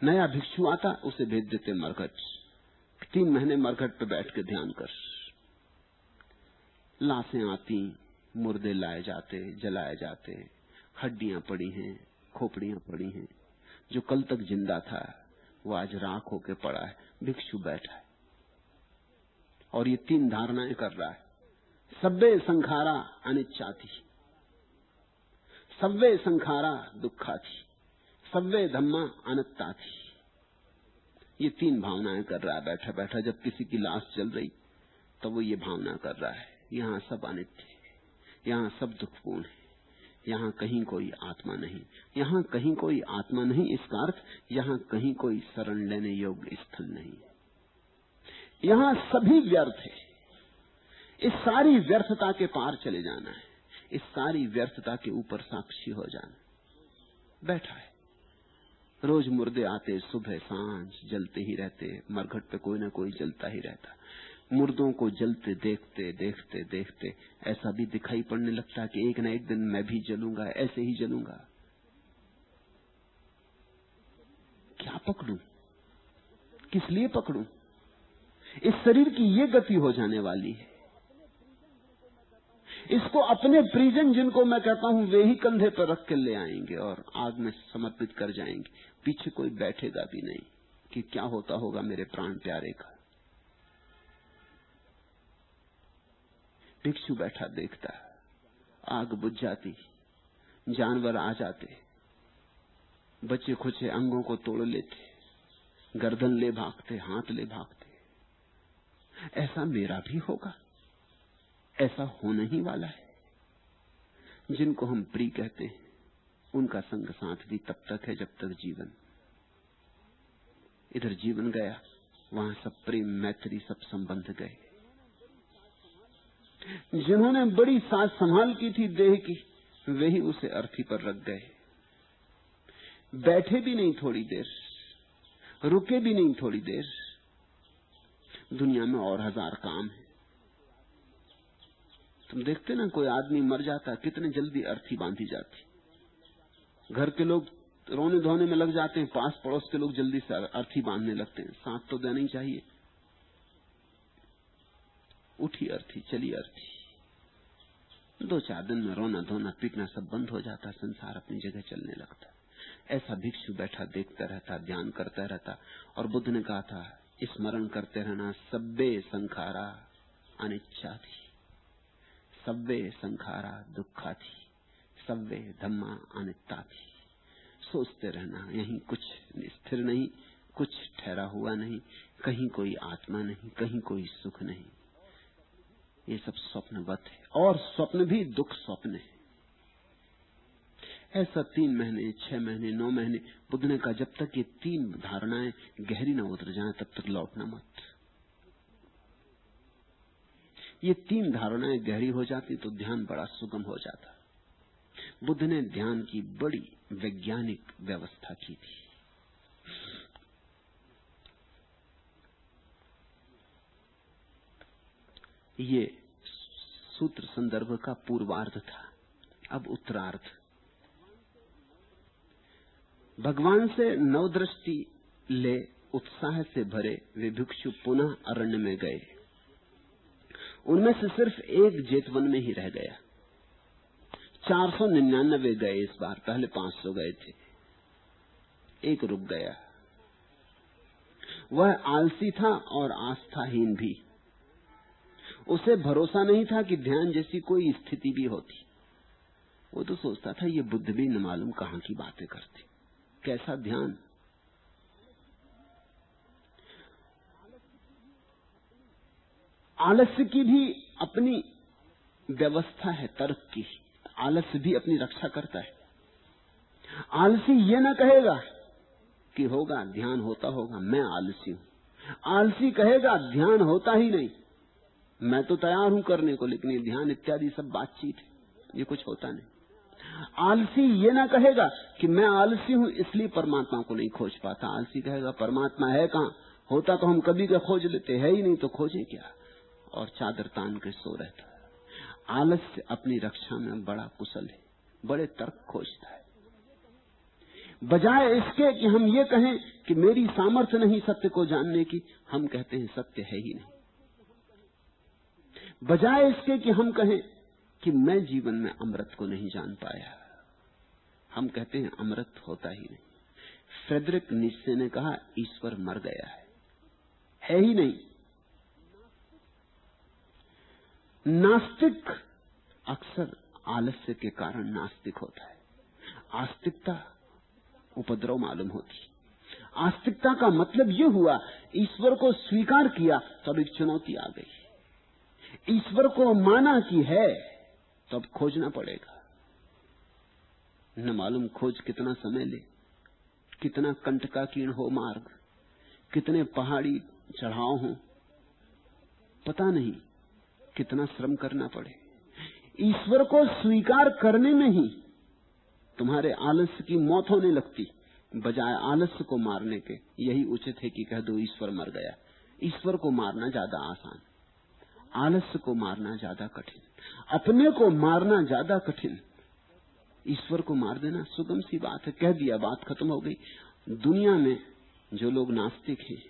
[SPEAKER 2] नया भिक्षु आता, उसे भेज देते मरघट। तीन महीने मरघट पर बैठ के ध्यान कर। लाशें आती, मुर्दे लाए जाते, जलाए जाते, हड्डियाँ पड़ी हैं, खोपड़ियाँ पड़ी हैं। जो कल तक ज़िंदा था, वो आज राख होके पड़ा है, भिक्षु बैठा है। और ये तीन धारणाएँ कर रहा है। सब्बे संखारा अनिच्छा थी। सव्वे संखारा दुखा थी। सव्वे धम्मा अनत्ता थी। ये तीन भावनाएँ कर रहा है बैठा बैठा जब किसी की लाश चल रही तो वो ये भावना कर रहा है। यहाँ सब अनित्य यहाँ सब दुखपूर्ण है, यहाँ कहीं कोई आत्मा नहीं। यहाँ कहीं कोई आत्मा नहीं, इसका अर्थ यहाँ कहीं कोई शरण लेने योग्य स्थल नहीं यहाँ सभी व्यर्थ है। इस सारी व्यर्थता के पार चले जाना है। इस सारी व्यर्थता के ऊपर साक्षी हो जाना बैठा है। रोज मुर्दे आते, सुबह, साँझ, जलते ही रहते मरघट पे कोई ना कोई जलता ही रहता। मुर्दों को जलते देखते देखते देखते ऐसा भी दिखाई पड़ने लगता कि एक न एक दिन मैं भी जलूँगा, ऐसे ही जलूँगा। क्या पकड़ू? किस लिए पकड़ू? इस शरीर की ये गति हो जाने वाली है। इसको अपने प्रिजन जिनको मैं कहता हूँ, वे ही कंधे पर रख के ले आएँगे और आग में समर्पित कर जाएँगे। पीछे कोई बैठेगा भी नहीं कि क्या होता होगा मेरे प्राण प्यारे का। भिक्षु बैठा देखता आग बुझ जाती, जानवर आ जाते, बच्चे खुचे अंगों को तोड़ लेते, गर्दन ले भागते, हाथ ले भागते। ऐसा मेरा भी होगा, ऐसा होने ही वाला है। जिनको हम प्री कहते हैं, उनका संग साथ भी तब तक है जब तक जीवन। इधर जीवन गया, वहाँ सब प्रेम, मैत्री, सब संबंध गए। जिन्होंने बड़ी साज संभाल की थी देह की, वे ही उसे अर्थी पर रख गए। बैठे भी नहीं थोड़ी देर, रुके भी नहीं थोड़ी देर, दुनिया में और हज़ार काम है। तुम देखते ना, कोई आदमी मर जाता, कितने जल्दी अर्थी बांधी जाती। घर के लोग रोने धोने में लग जाते हैं पास पड़ोस के लोग जल्दी से अर्थी बांधने लगते हैं। साथ तो देना ही चाहिए। उठी अर्थी, चली अर्थी। दो चार दिन में रोना धोना, पीटना सब बंद हो जाता, संसार अपनी जगह चलने लगता। ऐसा भिक्षु बैठा, देखता रहता, ध्यान करता रहता, और बुद्ध ने कहा था, स्मरण करते रहना, सब्बे संखारा अनिच्छा थी सब्वे संखारा दुखा थी सब्वे धम्मा अनित्ता थी सोचते रहना, यहीं कुछ स्थिर नहीं, कुछ ठहरा हुआ नहीं, कहीं कोई आत्मा नहीं, कहीं कोई सुख नहीं। ये सब स्वप्नवत है। और स्वप्न भी दुख स्वप्न है। ऐसा तीन महीने, छह महीने, नौ महीने, बुद्ध ने कहा, जब तक ये तीन धारणाएँ गहरी न उतर जाए, तब तक लौटना मत। ये तीन धारणाएँ गहरी हो जाती तो ध्यान बड़ा सुगम हो जाता। बुद्ध ने ध्यान की बड़ी वैज्ञानिक व्यवस्था की थी। ये सूत्र संदर्भ का पूर्वार्ध था। अब उत्तरार्ध। भगवान से नवदृष्टि ले, उत्साह से भरे वे भिक्षु पुनः अरण्य में गए। उनमें से सिर्फ़ एक जेतवन में ही रह गया। चार सौ निन्यानबे गए इस बार, पहले पाँच सौ गए थे। एक रुक गया। वह आलसी था और आस्थाहीन भी। उसे भरोसा नहीं था कि ध्यान जैसी कोई स्थिति भी होती। वो तो सोचता था, ये बुद्ध भी न मालूम कहाँ की बातें करती। कैसा ध्यान? आलस्य की भी अपनी व्यवस्था है, तर्क की। आलस्य भी अपनी रक्षा करता है। आलसी ये ना कहेगा कि होगा, ध्यान होता होगा, मैं आलसी हूँ। आलसी कहेगा, ध्यान होता ही नहीं। मैं तो तैयार हूँ करने को, लेकिन ये ध्यान इत्यादि सब बातचीत है। ये कुछ होता नहीं। आलसी ये ना कहेगा कि मैं आलसी हूँ इसलिए परमात्मा को नहीं खोज पाता। आलसी कहेगा, परमात्मा है कहाँ? होता तो हम कभी का खोज लेते, है ही नहीं तो खोजे क्या? और चादर तान के सो रहता है। आलस्य अपनी रक्षा में बड़ा कुशल है, बड़े तर्क खोजता है। बजाय इसके कि हम ये कहें कि मेरी सामर्थ्य नहीं सत्य को जानने की, हम कहते हैं सत्य है ही नहीं। बजाय इसके कि हम कहें कि मैं जीवन में अमृत को नहीं जान पाया। हम कहते हैं अमृत होता ही नहीं। फ्रेडरिक निश्चय ने कहा, ईश्वर मर गया है। है ही नहीं। नास्तिक अक्सर आलस्य के कारण नास्तिक होता है। आस्तिकता उपद्रव मालूम होती आस्तिकता का मतलब यह हुआ, ईश्वर को स्वीकार किया तब एक चुनौती आ गई। ईश्वर को माना कि है तो अब खोजना पड़ेगा। न मालूम खोज कितना समय ले, कितना कंटकाकीर्ण हो मार्ग, कितने पहाड़ी चढ़ाव हो, पता नहीं कितना श्रम करना पड़े। ईश्वर को स्वीकार करने में ही तुम्हारे आलस्य की मौत होने लगती, बजाय आलस्य को मारने के। यही उचित है कि कह दो ईश्वर मर गया। ईश्वर को मारना ज़्यादा आसान। आलस्य को मारना ज़्यादा कठिन, अपने को मारना ज़्यादा कठिन। ईश्वर को मार देना सुगम सी बात है, कह दिया, बात खत्म हो गई। दुनिया में जो लोग नास्तिक हैं,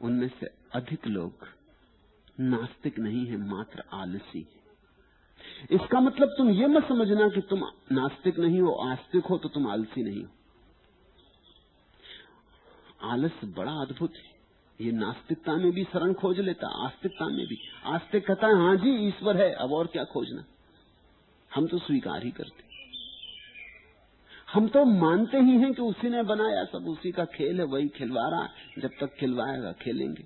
[SPEAKER 2] उनमें से अधिक लोग नास्तिक नहीं है, मात्र आलसी। है इसका मतलब तुम ये मत समझना कि तुम नास्तिक नहीं हो, आस्तिक हो तो तुम आलसी नहीं हो। आलस बड़ा अद्भुत है। ये नास्तिकता में भी शरण खोज लेता, आस्तिकता में भी। आस्तिक कहता है हाँ जी, ईश्वर है, अब और क्या खोजना? हम तो स्वीकार ही करते। हम तो मानते ही हैं कि उसी ने बनाया सब, उसी का खेल है, वही खिलवा रहा जब तक खिलवाएगा, खेलेंगे।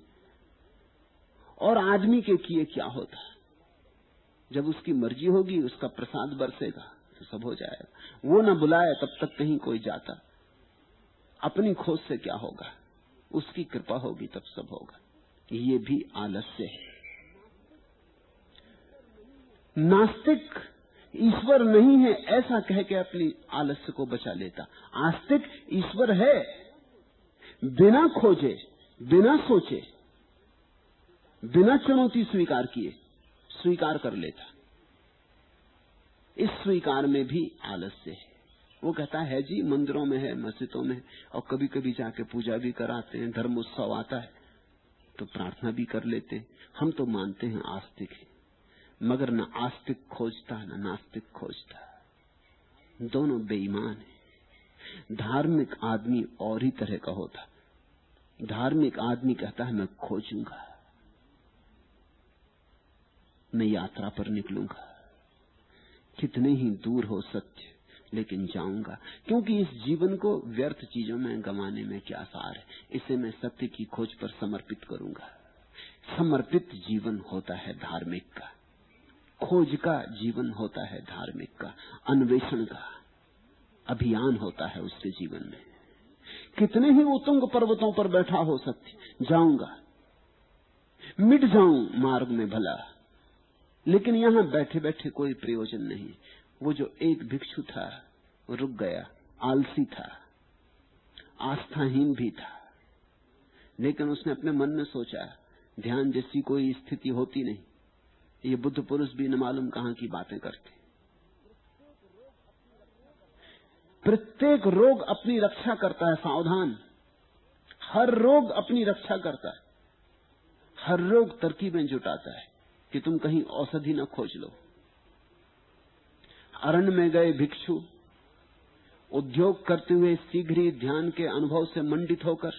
[SPEAKER 2] और आदमी के किए क्या होता? जब उसकी मर्ज़ी होगी, उसका प्रसाद बरसेगा तो सब हो जाएगा। वो ना बुलाए, तब तक कहीं कोई जाता। अपनी खोज से क्या होगा? उसकी कृपा होगी, तब सब होगा। ये भी आलस्य है। नास्तिक ईश्वर नहीं है, ऐसा कह के अपनी आलस्य को बचा लेता। आस्तिक ईश्वर है, बिना खोजे, बिना सोचे, बिना चुनौती स्वीकार किए, स्वीकार कर लेता। इस स्वीकार में भी आलस्य है। वो कहता है, जी, मंदिरों में है, मस्जिदों में और कभी कभी जाके पूजा भी कराते हैं, धर्म उत्सव आता है तो प्रार्थना भी कर लेते हैं। हम तो मानते हैं आस्तिक है, मगर न आस्तिक खोजता, न नास्तिक खोजता। दोनों बेईमान है। धार्मिक आदमी और ही तरह का होता। धार्मिक आदमी कहता है, मैं खोजूँगा, मैं यात्रा पर निकलूँगा। कितने ही दूर हो सत्य लेकिन जाऊँगा। क्योंकि इस जीवन को व्यर्थ चीज़ों में गंवाने में क्या सार है, इसे मैं सत्य की खोज पर समर्पित करूँगा। समर्पित जीवन होता है धार्मिक का। खोज का जीवन होता है धार्मिक का। अन्वेषण का अभियान होता है उसके जीवन में। कितने ही उतुंग पर्वतों पर बैठा हो सत्य, जाऊँगा। मिट जाऊँ मार्ग में भला। लेकिन यहाँ बैठे बैठे कोई प्रयोजन नहीं। वो जो एक भिक्षु था रुक गया, आलसी था, आस्थाहीन भी था। लेकिन उसने अपने मन में सोचा, ध्यान जैसी कोई स्थिति होती नहीं। ये बुद्ध पुरुष भी न मालूम कहाँ की बातें करते। प्रत्येक रोग अपनी रक्षा करता है, सावधान। हर रोग अपनी रक्षा करता है। हर रोग तरकीबें जुटाता है कि तुम कहीं औषधि न खोज लो। अरण्य में गए भिक्षु, उद्योग करते हुए शीघ्र ही ध्यान के अनुभव से मंडित होकर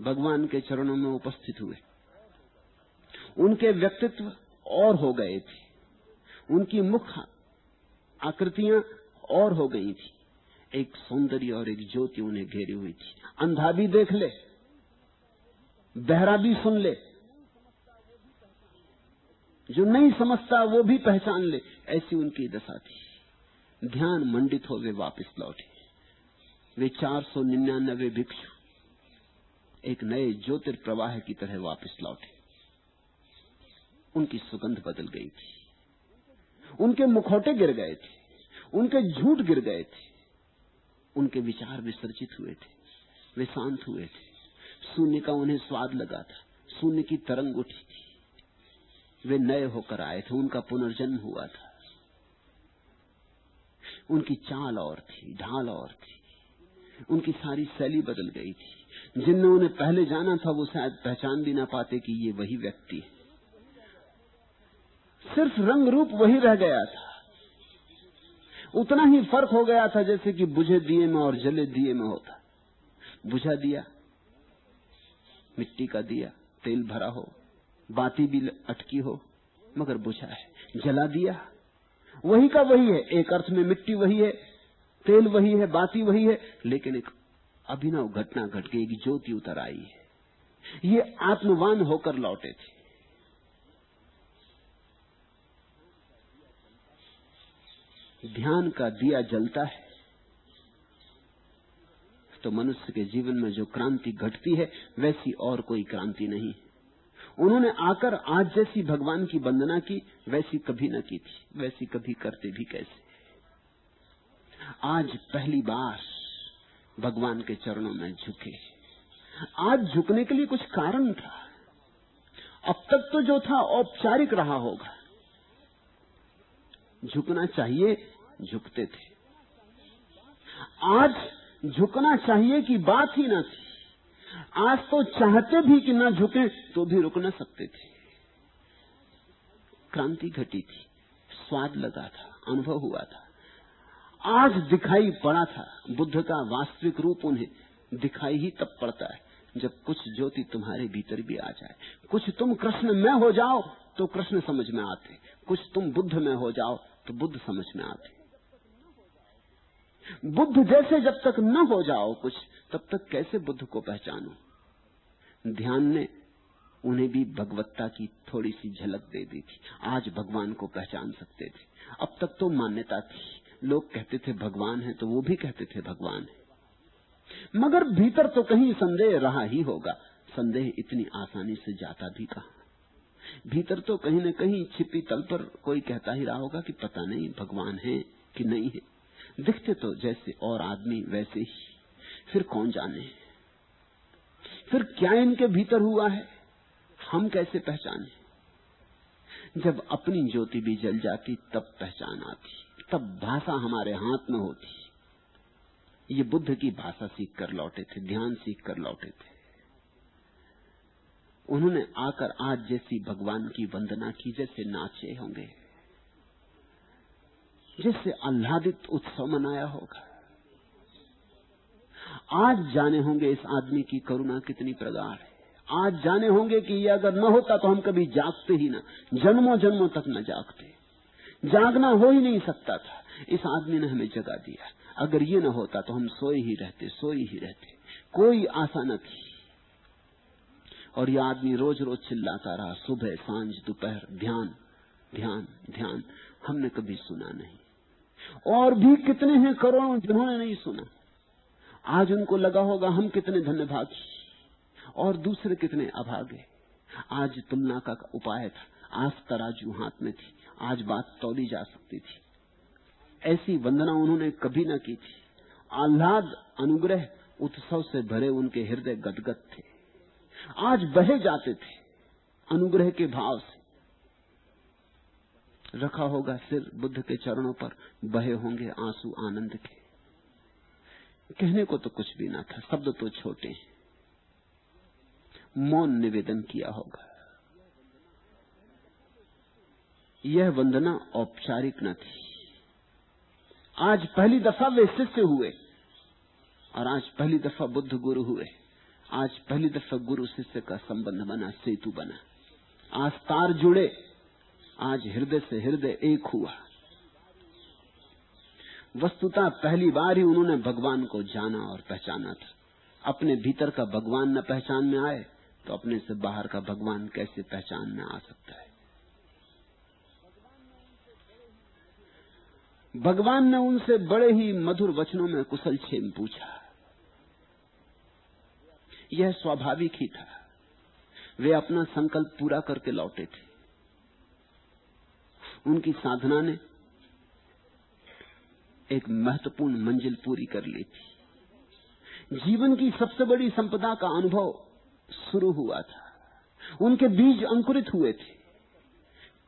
[SPEAKER 2] भगवान के चरणों में उपस्थित हुए। उनके व्यक्तित्व और हो गए थे। उनकी मुख आकृतियाँ और हो गई थी। एक सौंदर्य और एक ज्योति उन्हें घेरी हुई थी। अंधा भी देख ले, बहरा भी सुन ले। जो नहीं समझता वो भी पहचान ले। ऐसी उनकी दशा थी। ध्यान मंडित हो वे वापस लौटे। वे चार सौ निन्यानबे भिक्षु, एक नए ज्योतिर्प्रवाह की तरह वापस लौटे। उनकी सुगंध बदल गई थी। उनके मुखौटे गिर गए थे। उनके झूठ गिर गए थे। उनके विचार विसर्जित हुए थे। वे शांत हुए थे। शून्य का उन्हें स्वाद लगा था। शून्य की तरंग उठी थी। वे नए होकर आए थे। उनका पुनर्जन्म हुआ था। उनकी चाल और थी, ढाल और थी। उनकी सारी शैली बदल गई थी। जिनने उन्हें पहले जाना था, वो शायद पहचान भी ना पाते कि ये वही व्यक्ति है। सिर्फ़ रंग रूप वही रह गया था। उतना ही फ़र्क हो गया था जैसे कि बुझे दिए में और जले दिए में होता। बुझा दिया, मिट्टी का दिया, तेल भरा हो, बाती भी अटकी हो, मगर बुझा है। जला दिया वही का वही है। एक अर्थ में मिट्टी वही है, तेल वही है, बाती वही है, लेकिन एक अभिनव घटना घट गई ज्योति उतर आई है। ये आत्मवान होकर लौटे थे। ध्यान का दिया जलता है। तो मनुष्य के जीवन में जो क्रांति घटती है, वैसी और कोई क्रांति नहीं। उन्होंने आकर आज जैसी भगवान की वंदना की, वैसी कभी न की थी, वैसी कभी करते भी कैसे? आज पहली बार भगवान के चरणों में झुके। आज झुकने के लिए कुछ कारण था। अब तक तो जो था, औपचारिक रहा होगा। झुकना चाहिए, झुकते थे। आज झुकना चाहिए कि बात ही ना थी। आज तो चाहते भी कि ना झुके तो भी रुक न सकते थे। क्रांति घटी थी, स्वाद लगा था, अनुभव हुआ था। आज दिखाई पड़ा था, बुद्ध का वास्तविक रूप उन्हें दिखाई ही तब पड़ता है, जब कुछ ज्योति तुम्हारे भीतर भी आ जाए। कुछ तुम कृष्ण में हो जाओ तो कृष्ण समझ में आते। कुछ तुम बुद्ध में हो जाओ तो बुद्ध समझ में आते। बुद्ध जैसे जब तक न हो जाओ कुछ, तब तक कैसे बुद्ध को पहचानो? ध्यान ने उन्हें भी भगवत्ता की थोड़ी सी झलक दे दी थी। आज भगवान को पहचान सकते थे। अब तक तो मान्यता थी। लोग कहते थे भगवान है तो वो भी कहते थे भगवान है। मगर भीतर तो कहीं संदेह रहा ही होगा। संदेह इतनी आसानी से जाता भी कहा? भीतर तो कहीं न कहीं छिपी तल पर कोई कहता ही रहा होगा कि पता नहीं, भगवान है कि नहीं है। दिखते तो जैसे और आदमी वैसे ही। फिर कौन जाने? फिर क्या इनके भीतर हुआ है? हम कैसे पहचाने? जब अपनी ज्योति भी जल जाती, तब पहचान आती, तब भाषा हमारे हाथ में होती। ये बुद्ध की भाषा सीख कर लौटे थे, ध्यान सीख कर लौटे थे। उन्होंने आकर आज जैसी भगवान की वंदना की, जैसे नाचे होंगे। जिससे आह्लादित उत्सव मनाया होगा। आज जाने होंगे इस आदमी की करुणा कितनी प्रगाढ़ है। आज जाने होंगे कि यह अगर न होता तो हम कभी जागते ही ना जन्मों जन्मों तक न जागते। जागना हो ही नहीं सकता था। इस आदमी ने हमें जगा दिया। अगर ये न होता तो हम सोए ही रहते, सोए ही रहते। कोई आशा न थी। और यह आदमी रोज रोज चिल्लाता रहा, सुबह, साँझ, दोपहर, ध्यान ध्यान ध्यान। हमने कभी सुना नहीं। और भी कितने हैं करोड़ों जिन्होंने नहीं सुना। आज उनको लगा होगा हम कितने धन्यभागी और दूसरे कितने अभागे। आज तुलना का उपाय था। आज तराजू हाथ में थी। आज बात तोली जा सकती थी। ऐसी वंदना उन्होंने कभी ना की थी। आह्लाद, अनुग्रह, उत्सव से भरे उनके हृदय गदगद थे। आज बहे जाते थे। अनुग्रह के भाव से। रखा होगा सिर बुद्ध के चरणों पर, बहे होंगे आँसू आनंद के। कहने को तो कुछ भी ना था, शब्द तो छोटे मौन निवेदन किया होगा। यह वंदना औपचारिक न थी। आज पहली दफ़ा वे शिष्य हुए, और आज पहली दफ़ा बुद्ध गुरु हुए। आज पहली दफ़ा गुरु शिष्य का संबंध बना, सेतु बना। आज तार जुड़े आज हृदय से हृदय एक हुआ। वस्तुतः पहली बार ही उन्होंने भगवान को जाना और पहचाना था। अपने भीतर का भगवान न पहचान में आए तो अपने से बाहर का भगवान कैसे पहचान में आ सकता है? भगवान ने उनसे बड़े ही मधुर वचनों में कुशल छेम पूछा। यह स्वाभाविक ही था। वे अपना संकल्प पूरा करके लौटे थे। उनकी साधना ने एक महत्वपूर्ण मंजिल पूरी कर ली थी। जीवन की सबसे बड़ी संपदा का अनुभव शुरू हुआ था। उनके बीज अंकुरित हुए थे।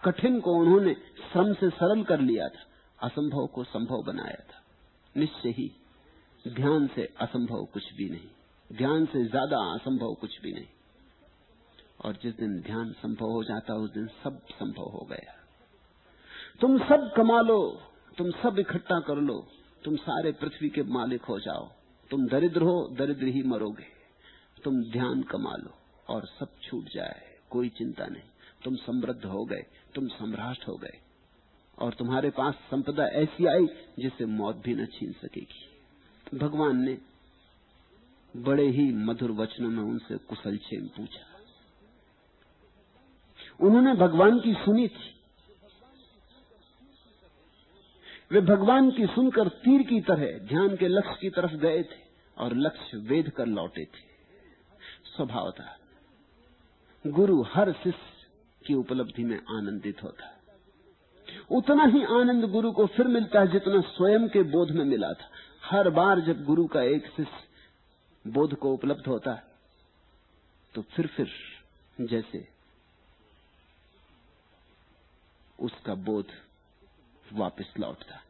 [SPEAKER 2] कठिन को उन्होंने श्रम से सरल कर लिया था। असंभव को संभव बनाया था। निश्चय ही ध्यान से असंभव कुछ भी नहीं। ध्यान से ज़्यादा असंभव कुछ भी नहीं। और जिस दिन ध्यान संभव हो जाता, उस दिन सब संभव हो गया। तुम सब कमा लो, तुम सब इकट्ठा कर लो, तुम सारे पृथ्वी के मालिक हो जाओ। तुम दरिद्र हो, दरिद्र ही मरोगे। तुम ध्यान कमा लो और सब छूट जाए, कोई चिंता नहीं। तुम समृद्ध हो गए, तुम सम्राट हो गए। और तुम्हारे पास संपदा ऐसी आई जिसे मौत भी न छीन सकेगी। भगवान ने बड़े ही मधुर वचनों में उनसे कुशल छेम पूछा। उन्होंने भगवान की सुनी थी। वे भगवान की सुनकर तीर की तरह ध्यान के लक्ष्य की तरफ़ गए थे और लक्ष्य वेद कर लौटे थे। स्वभाव था गुरु हर शिष्य की उपलब्धि में आनंदित होता। उतना ही आनंद गुरु को फिर मिलता है जितना स्वयं के बोध में मिला था। हर बार जब गुरु का एक शिष्य बोध को उपलब्ध होता है तो फिर फिर जैसे उसका बोध वापस लौटता।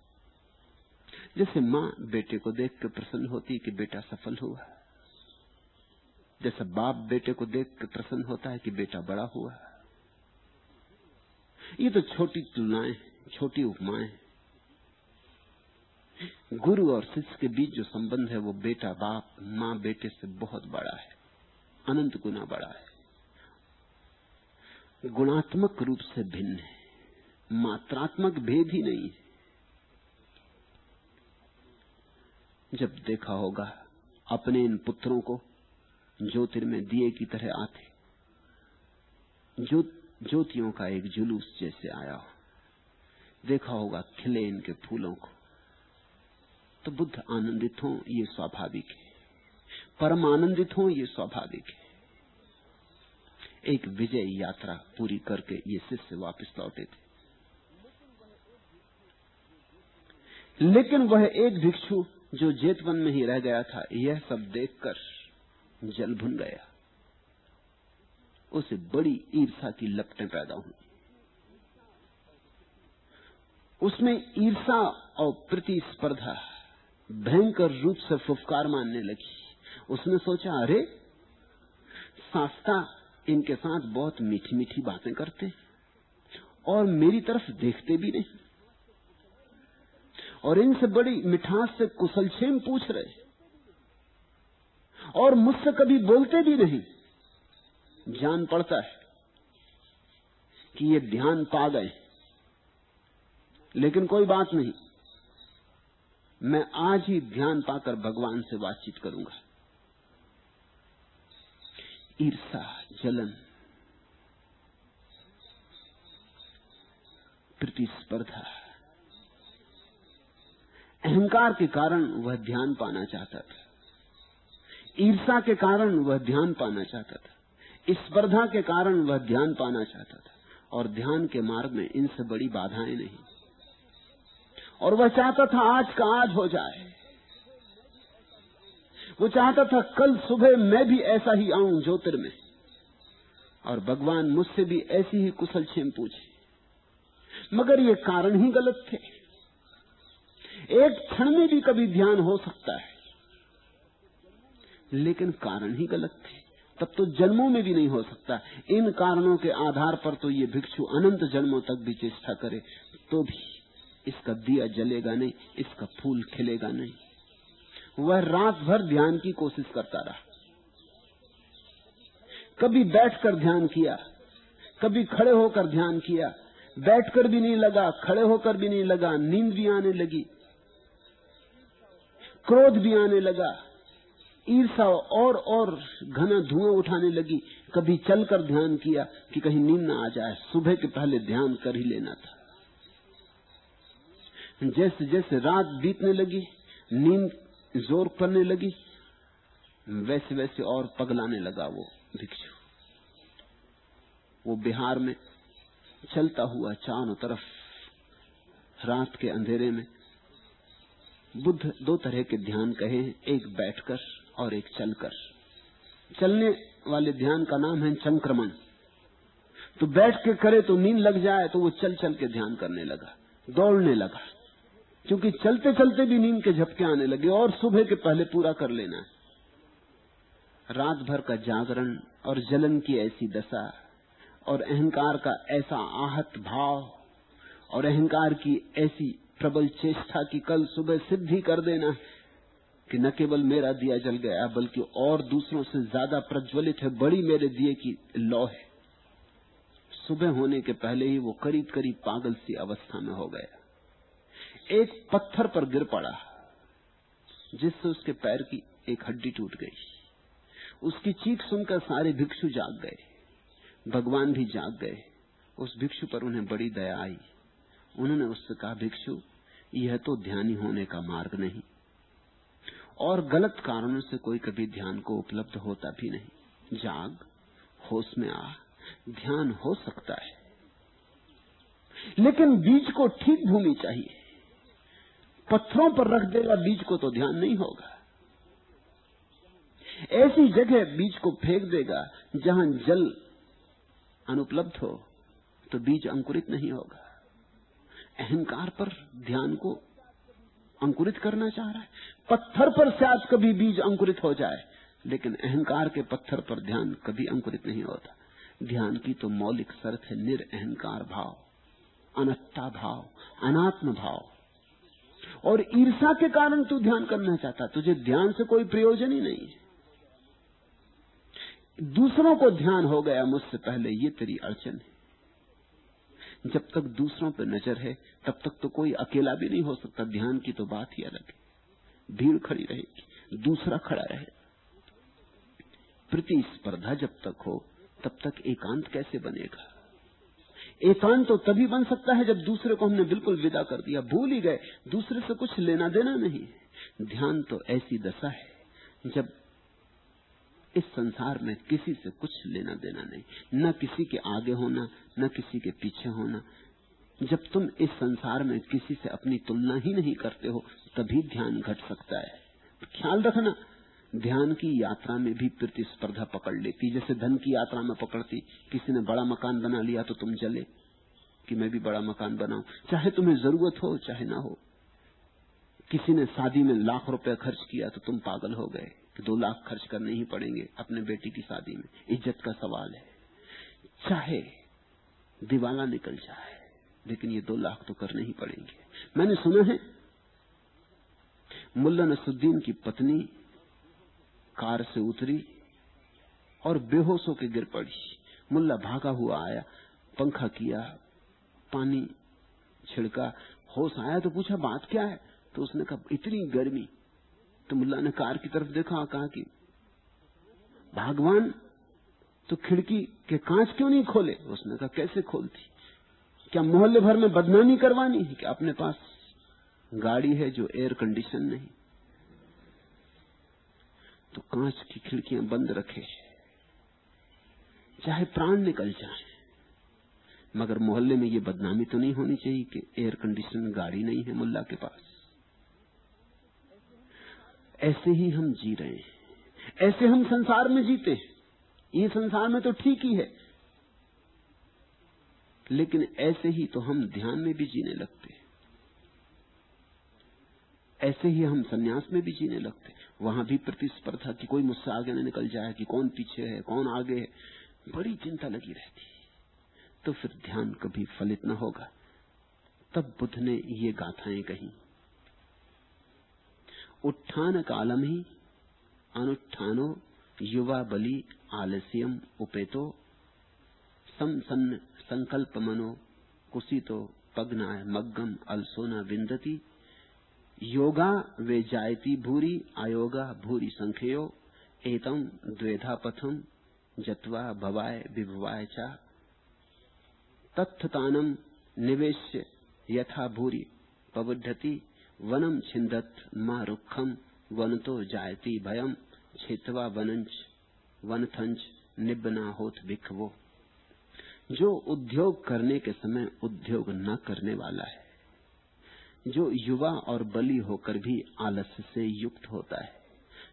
[SPEAKER 2] जैसे माँ बेटे को देख के प्रसन्न होती है कि बेटा सफल हुआ। जैसा बाप बेटे को देख के प्रसन्न होता है कि बेटा बड़ा हुआ। ये तो छोटी तुलनाएँ, छोटी उपमाएँ गुरु और शिष्य के बीच जो संबंध है, वो बेटा, बाप, माँ, बेटे से बहुत बड़ा है। अनंत गुना बड़ा है। गुणात्मक रूप से भिन्न है। मात्रात्मक भेद ही नहीं है। जब देखा होगा अपने इन पुत्रों को ज्योतिर्मय दिए की तरह आते, जो ज्योतियों का एक जुलूस जैसे आया हो, देखा होगा खिले इनके फूलों को तो बुद्ध आनंदित हो, ये स्वाभाविक है। परम आनंदित हो, ये स्वाभाविक है। एक विजय यात्रा पूरी करके ये शिष्य वापस लौटे थे। लेकिन वह एक भिक्षु जो जेतवन में ही रह गया था, यह सब देखकर जल भुन गया। उसे बड़ी ईर्षा की लपटें पैदा हुई। उसमें ईर्षा और प्रतिस्पर्धा भयंकर रूप से फुफकार मानने लगी। उसने सोचा, अरे, सास्ता इनके साथ बहुत मीठी मीठी बातें करते और मेरी तरफ़ देखते भी नहीं। और इनसे बड़ी मिठास से कुशल छेम पूछ रहे और मुझसे कभी बोलते भी नहीं। जान पड़ता है कि ये ध्यान पा गए लेकिन कोई बात नहीं। मैं आज ही ध्यान पाकर भगवान से बातचीत करूँगा। ईर्षा, जलन, प्रतिस्पर्धा अहंकार के कारण वह ध्यान पाना चाहता था। ईर्षा के कारण वह ध्यान पाना चाहता था। स्पर्धा के कारण वह ध्यान पाना चाहता था। और ध्यान के मार्ग में इनसे बड़ी बाधाएँ नहीं। और वह चाहता था आज का आज हो जाए। वो चाहता था कल सुबह मैं भी ऐसा ही आऊँ ज्योतिर्मय। और भगवान मुझसे भी ऐसी ही कुशल छेम पूछे। मगर ये कारण ही गलत थे। एक क्षण में भी कभी ध्यान हो सकता है। लेकिन कारण ही गलत थे। तब तो जन्मों में भी नहीं हो सकता। इन कारणों के आधार पर तो ये भिक्षु अनंत जन्मों तक भी चेष्टा करे तो भी इसका दिया जलेगा नहीं, इसका फूल खिलेगा नहीं। वह रात भर ध्यान की कोशिश करता रहा। कभी बैठकर ध्यान किया, कभी खड़े होकर ध्यान किया, बैठकर भी नहीं लगा, खड़े होकर भी नहीं लगा, नींद भी आने लगी। क्रोध भी आने लगा। ईर्षा और और घना धुआँ उठाने लगी। कभी चलकर ध्यान किया कि कहीं नींद ना आ जाए। सुबह के पहले ध्यान कर ही लेना था। जैसे जैसे रात बीतने लगी, नींद ज़ोर पड़ने लगी, वैसे वैसे और पगलाने लगा वो भिक्षु। वो बिहार में चलता हुआ चारों तरफ़, रात के अंधेरे में बुद्ध दो तरह के ध्यान कहे एक बैठकर और एक चलकर। चलने वाले ध्यान का नाम है संक्रमण। तो बैठ के करे तो नींद लग जाए तो वो चल चल के ध्यान करने लगा, दौड़ने लगा। क्योंकि चलते चलते भी नींद के झपके आने लगे, और सुबह के पहले पूरा कर लेना है। रात भर का जागरण और जलन की ऐसी दशा, और अहंकार का ऐसा आहत भाव, और अहंकार की ऐसी प्रबल चेष्टा की कल सुबह सिद्धि कर देना कि न केवल मेरा दिया जल गया, बल्कि और दूसरों से ज़्यादा प्रज्वलित है, बड़ी मेरे दिए की लौ है। सुबह होने के पहले ही वो करीब करीब पागल सी अवस्था में हो गया। एक पत्थर पर गिर पड़ा, जिससे उसके पैर की एक हड्डी टूट गई। उसकी चीख सुनकर सारे भिक्षु जाग गए। भगवान भी जाग गए। उस भिक्षु पर उन्हें बड़ी दया आई। उन्होंने उससे कहा, भिक्षु यह तो ध्यानी होने का मार्ग नहीं। और गलत कारणों से कोई कभी ध्यान को उपलब्ध होता भी नहीं। जाग, होश में आ, ध्यान हो सकता है। लेकिन बीज को ठीक भूमि चाहिए। पत्थरों पर रख देगा बीज को तो ध्यान नहीं होगा। ऐसी जगह बीज को फेंक देगा जहाँ जल अनुपलब्ध हो तो बीज अंकुरित नहीं होगा। अहंकार पर ध्यान को अंकुरित करना चाह रहा है। पत्थर पर शायद कभी बीज अंकुरित हो जाए, लेकिन अहंकार के पत्थर पर ध्यान कभी अंकुरित नहीं होता। ध्यान की तो मौलिक शर्त है निरअहकार भाव, अनत्ता भाव, अनात्म भाव। और ईर्षा के कारण तू ध्यान करना चाहता तुझे ध्यान से कोई प्रयोजन ही नहीं है। दूसरों को ध्यान हो गया मुझसे पहले, ये तेरी अड़चन है। जब तक दूसरों पर नज़र है, तब तक तो कोई अकेला भी नहीं हो सकता। ध्यान की तो बात ही अलग है। भीड़ खड़ी रहेगी, दूसरा खड़ा रहे। प्रतिस्पर्धा जब तक हो, तब तक एकांत कैसे बनेगा? एकांत तो तभी बन सकता है जब दूसरे को हमने बिल्कुल विदा कर दिया, भूल ही गए। दूसरे से कुछ लेना देना नहीं ध्यान तो ऐसी दशा है, जब इस संसार में किसी से कुछ लेना देना नहीं। न किसी के आगे होना, न किसी के पीछे होना। जब तुम इस संसार में किसी से अपनी तुलना ही नहीं करते हो, तभी ध्यान घट सकता है। ख्याल रखना, ध्यान की यात्रा में भी प्रतिस्पर्धा पकड़ लेती। जैसे धन की यात्रा में पकड़ती, किसी ने बड़ा मकान बना लिया तो तुम चले कि मैं भी बड़ा मकान बनाऊँ। चाहे तुम्हें ज़रूरत हो, चाहे ना हो। किसी ने शादी में लाख रुपए खर्च किया तो तुम पागल हो गए। कि दो लाख खर्च करने ही पड़ेंगे अपने बेटी की शादी में। इज़्ज़त का सवाल है। चाहे दिवाला निकल जाए, लेकिन ये दो लाख तो करने ही पड़ेंगे। मैंने सुना है, मुल्ला नसुद्दीन की पत्नी कार से उतरी और बेहोश होकर गिर पड़ी। मुल्ला भागा हुआ आया, पंखा किया, पानी छिड़का, होश आया तो पूछा, बात क्या है? तो उसने कहा, इतनी गर्मी तो मुल्ला ने कार की तरफ़ देखा, कहा कि, भगवान तो खिड़की के कांच क्यों नहीं खोले? उसने कहा, कैसे खोलती? क्या मोहल्ले भर में बदनामी करवानी है? कि अपने पास गाड़ी है जो एयर कंडीशन नहीं? तो कांच की खिड़कियाँ बंद रखे। चाहे प्राण निकल जाए, मगर मोहल्ले में ये बदनामी तो नहीं होनी चाहिए कि एयर कंडीशन गाड़ी नहीं है मुल्ला के पास। ऐसे ही हम जी रहे हैं। ऐसे हम संसार में जीते हैं। ये संसार में तो ठीक ही है। लेकिन ऐसे ही तो हम ध्यान में भी जीने लगते ऐसे ही हम सन्यास में भी जीने लगते वहाँ भी प्रतिस्पर्धा की कोई मुझसे आगे न निकल जाए कि कौन पीछे है, कौन आगे है। बड़ी चिंता लगी रहती तो फिर ध्यान कभी फलित न होगा। तब बुद्ध ने ये गाथाएँ कही। उत्थान कालम ही अनुत्थानो युवा बलि आलस्यम उपेतो सम संकल्प मनो कुसितो पग्नाय मग्गम अलसोना विंदती योगा वे जायती भूरी आयोगा भूरी संख्यो एतम द्वेधा पथम जत्वा भवाय विभवाय चा। तत्थतानम निवेश्य यथा भूरी पवद्धति वनम छिंदत मा रुखम वन तो जायती भयम छित्वा वनंच वनथंच निबना होत भिखवो जो उद्योग करने के समय उद्योग न करने वाला है, जो युवा और बली होकर भी आलस्य से युक्त होता है,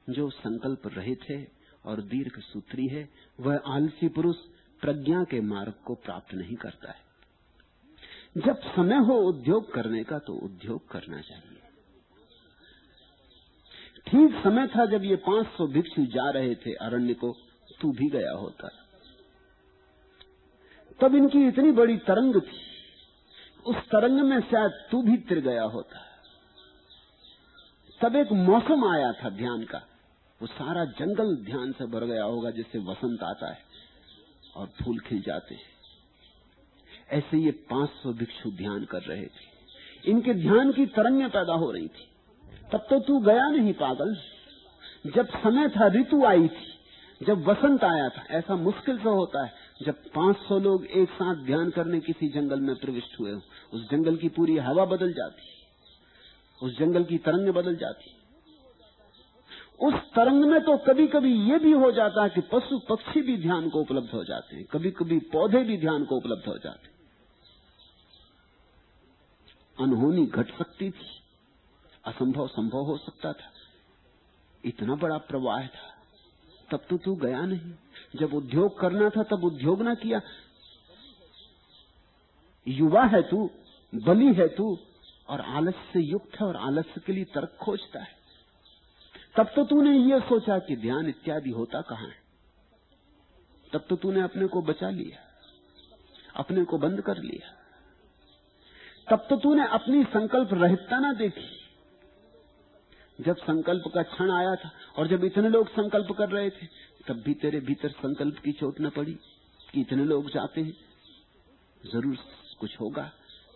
[SPEAKER 2] जो संकल्प रहित है और दीर्घ सूत्री है, वह आलसी पुरुष प्रज्ञा के मार्ग को प्राप्त नहीं करता है। जब समय हो उद्योग करने का तो उद्योग करना चाहिए। ठीक समय था जब ये 500 भिक्षु जा रहे थे अरण्य को, तू भी गया होता। तब इनकी इतनी बड़ी तरंग थी, उस तरंग में शायद तू भी तिर गया होता। तब एक मौसम आया था ध्यान का, वो सारा जंगल ध्यान से भर गया होगा जिससे वसंत आता है और फूल खिल जाते हैं। ऐसे ये 500 भिक्षु ध्यान कर रहे थे। इनके ध्यान की तरंगें पैदा हो रही थी। तब तो तू गया नहीं पागल। जब समय था, ऋतु आई थी, जब वसंत आया था, ऐसा मुश्किल से होता है, जब 500 लोग एक साथ ध्यान करने किसी जंगल में प्रविष्ट हुए हो, उस जंगल की पूरी हवा बदल जाती, उस जंगल की तरंग बदल जाती। उस तरंग में तो कभी कभी ये भी हो जाता है कि पशु पक्षी भी ध्यान को उपलब्ध हो जाते हैं कभी कभी पौधे भी ध्यान को उपलब्ध हो जाते अनहोनी घट सकती थी। असंभव संभव हो सकता था। इतना बड़ा प्रवाह था। तब तो तू गया नहीं। जब उद्योग करना था, तब उद्योग ना किया। युवा है तू बली है तू, और आलस्य से युक्त है और आलस्य के लिए तर्क खोजता है। तब तो तूने ये सोचा कि ध्यान इत्यादि होता कहाँ है। तब तो तूने अपने को बचा लिया। अपने को बंद कर लिया। तब तो तूने अपनी संकल्प रहितता ना देखी। जब संकल्प का क्षण आया था और जब इतने लोग संकल्प कर रहे थे, तब भी तेरे भीतर संकल्प की चोट न पड़ी कि इतने लोग जाते हैं। ज़रूर कुछ होगा,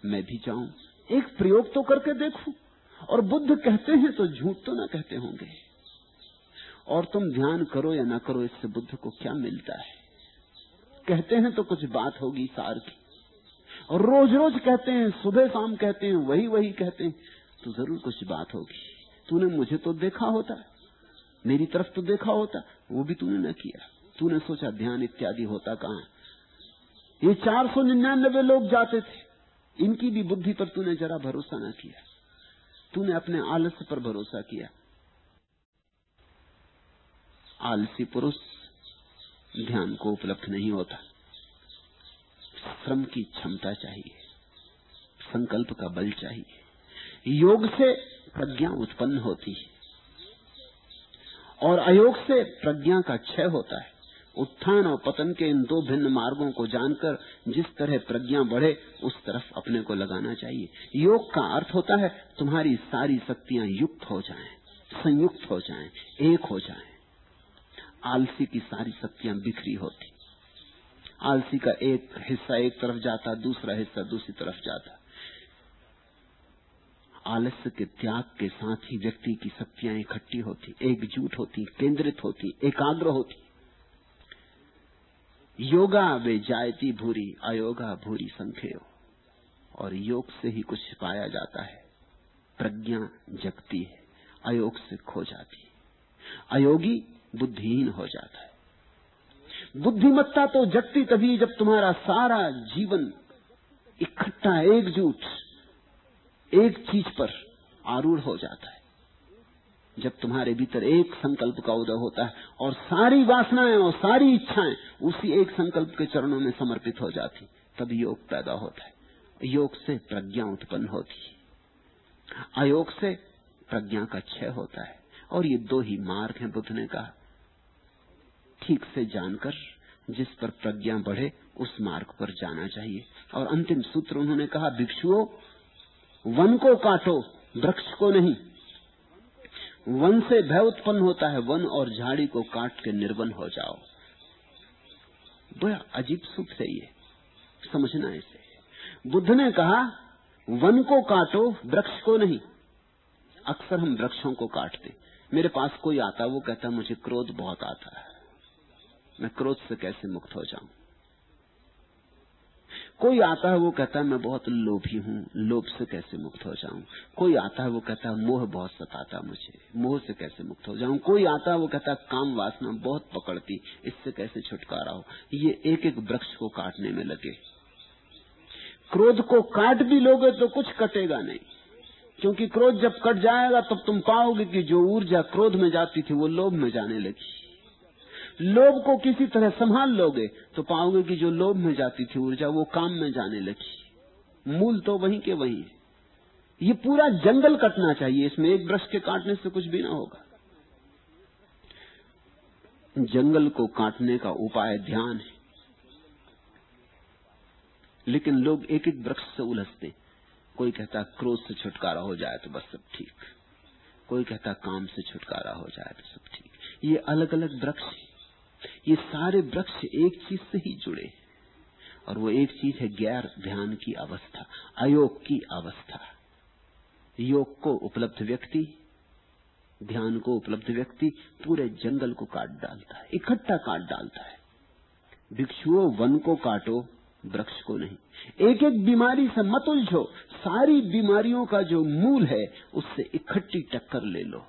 [SPEAKER 2] मैं भी जाऊँ। एक प्रयोग तो करके देखूँ। और बुद्ध कहते हैं तो झूठ तो ना कहते होंगे। और तुम ध्यान करो या ना करो, इससे बुद्ध को क्या मिलता है? कहते हैं तो कुछ बात होगी सार की। और रोज रोज कहते हैं, सुबह शाम कहते हैं वही वही कहते हैं तो ज़रूर कुछ बात होगी। तूने मुझे तो देखा होता, मेरी तरफ़ तो देखा होता, वो भी तूने न किया। तूने सोचा, ध्यान इत्यादि होता कहाँ ये चार सौ निन्यानबे लोग जाते थे। इनकी भी बुद्धि पर तूने जरा भरोसा न किया। तूने अपने आलस्य पर भरोसा किया। आलसी पुरुष ध्यान को उपलब्ध नहीं होता। श्रम की क्षमता चाहिए। संकल्प का बल चाहिए। योग से प्रज्ञा उत्पन्न होती है। और अयोग से प्रज्ञा का क्षय होता है। उत्थान और पतन के इन दो भिन्न मार्गों को जानकर जिस तरह प्रज्ञा बढ़े उस तरफ़ अपने को लगाना चाहिए। योग का अर्थ होता है तुम्हारी सारी शक्तियाँ युक्त हो जाएँ, संयुक्त हो जाएँ, एक हो जाएँ। आलसी की सारी शक्तियाँ बिखरी होती। आलसी का एक हिस्सा एक तरफ़ जाता दूसरा हिस्सा दूसरी तरफ़ जाता। आलस्य के त्याग के साथ ही व्यक्ति की शक्तियाँ इकट्ठी होती, एकजुट होती, केंद्रित होती, एकाग्र होती। योगा वे जायती भूरी, अयोगा भूरी संख्यो और योग से ही कुछ पाया जाता है। प्रज्ञा जगती है, अयोग से खो जाती है। अयोगी बुद्धिहीन हो जाता है। बुद्धिमत्ता तो जगती तभी जब तुम्हारा सारा जीवन इकट्ठा, एकजुट एक चीज़ पर आरूढ़ हो जाता है। जब तुम्हारे भीतर एक संकल्प का उदय होता है और सारी वासनाएँ और सारी इच्छाएँ उसी एक संकल्प के चरणों में समर्पित हो जाती, तब योग पैदा होता है। योग से प्रज्ञा उत्पन्न होती है। अयोग से प्रज्ञा का क्षय होता है। और ये दो ही मार्ग हैं बुद्ध ने कहा। ठीक से जानकर जिस पर प्रज्ञा बढ़े, उस मार्ग पर जाना चाहिए। और अंतिम सूत्र उन्होंने कहा, भिक्षुओं वन को काटो, वृक्ष को नहीं। वन से भय उत्पन्न होता है, वन और झाड़ी को काट के निर्वन हो जाओ। बड़ा अजीब सूत्र है ये, समझना इसे। बुद्ध ने कहा, वन को काटो, वृक्ष को नहीं। अक्सर हम वृक्षों को काटते मेरे पास कोई आता वो कहता मुझे क्रोध बहुत आता है। मैं क्रोध से कैसे मुक्त हो जाऊँ? कोई आता है वो कहता है, मैं बहुत लोभी हूँ, लोभ से कैसे मुक्त हो जाऊँ? कोई आता है वो कहता है, मोह बहुत सताता मुझे, मोह से कैसे मुक्त हो जाऊँ? कोई आता है वो कहता है, काम वासना बहुत पकड़ती, इससे कैसे छुटकारा हो? ये एक एक वृक्ष को काटने में लगे। क्रोध को काट भी लोगे तो कुछ कटेगा नहीं, क्योंकि क्रोध जब कट जाएगा तब तुम पाओगे कि जो ऊर्जा क्रोध में जाती थी वो लोभ में जाने लगी। लोभ को किसी तरह संभाल लोगे तो पाओगे कि जो लोभ में जाती थी ऊर्जा, वो काम में जाने लगी। मूल तो वहीं के वहीं है। ये पूरा जंगल कटना चाहिए, इसमें एक वृक्ष के काटने से कुछ भी ना होगा। जंगल को काटने का उपाय ध्यान है। लेकिन लोग एक एक वृक्ष से उलझते। कोई कहता, क्रोध से छुटकारा हो जाए तो बस सब ठीक। कोई कहता, काम से छुटकारा हो जाए तो सब ठीक। ये अलग अलग वृक्ष है। ये सारे वृक्ष एक चीज़ से ही जुड़े और वो एक चीज़ है गैर ध्यान की अवस्था, अयोग की अवस्था। योग को उपलब्ध व्यक्ति, ध्यान को उपलब्ध व्यक्ति पूरे जंगल को काट डालता है, इकट्ठा काट डालता है। भिक्षुओं वन को काटो, वृक्ष को नहीं। एक एक बीमारी से मत उलझो, सारी बीमारियों का जो मूल है, उससे इकट्ठी टक्कर ले लो।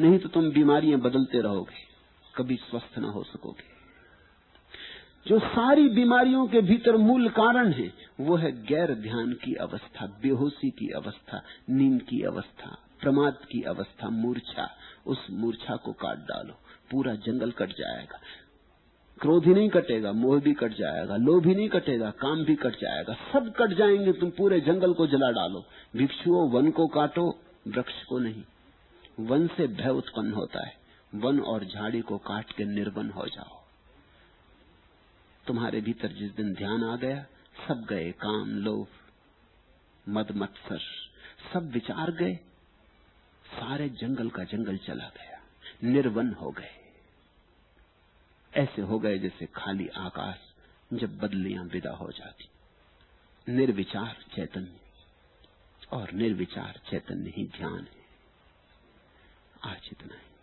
[SPEAKER 2] नहीं तो तुम बीमारियाँ बदलते रहोगे। कभी स्वस्थ ना हो सकोगे। जो सारी बीमारियों के भीतर मूल कारण है, वो है गैर ध्यान की अवस्था, बेहोशी की अवस्था, नींद की अवस्था, प्रमाद की अवस्था, मूर्छा। उस मूर्छा को काट डालो, पूरा जंगल कट जाएगा। क्रोध ही नहीं कटेगा, मोह भी कट जाएगा, लोभ ही नहीं कटेगा, काम भी कट जाएगा। सब कट जाएँगे, तुम पूरे जंगल को जला डालो। भिक्षुओं, वन को काटो, वृक्ष को नहीं। वन से भय उत्पन्न होता है। वन और झाड़ी को काट के निर्वन हो जाओ। तुम्हारे भीतर जिस दिन ध्यान आ गया, सब गए, काम, लोभ, मद, मत्सर, सब विचार गए। सारे जंगल का जंगल चला गया, निर्वन हो गए। ऐसे हो गए जैसे खाली आकाश जब बदलियाँ विदा हो जाती। निर्विचार चैतन्य, और निर्विचार चैतन्य ही ध्यान है। आज इतना ही।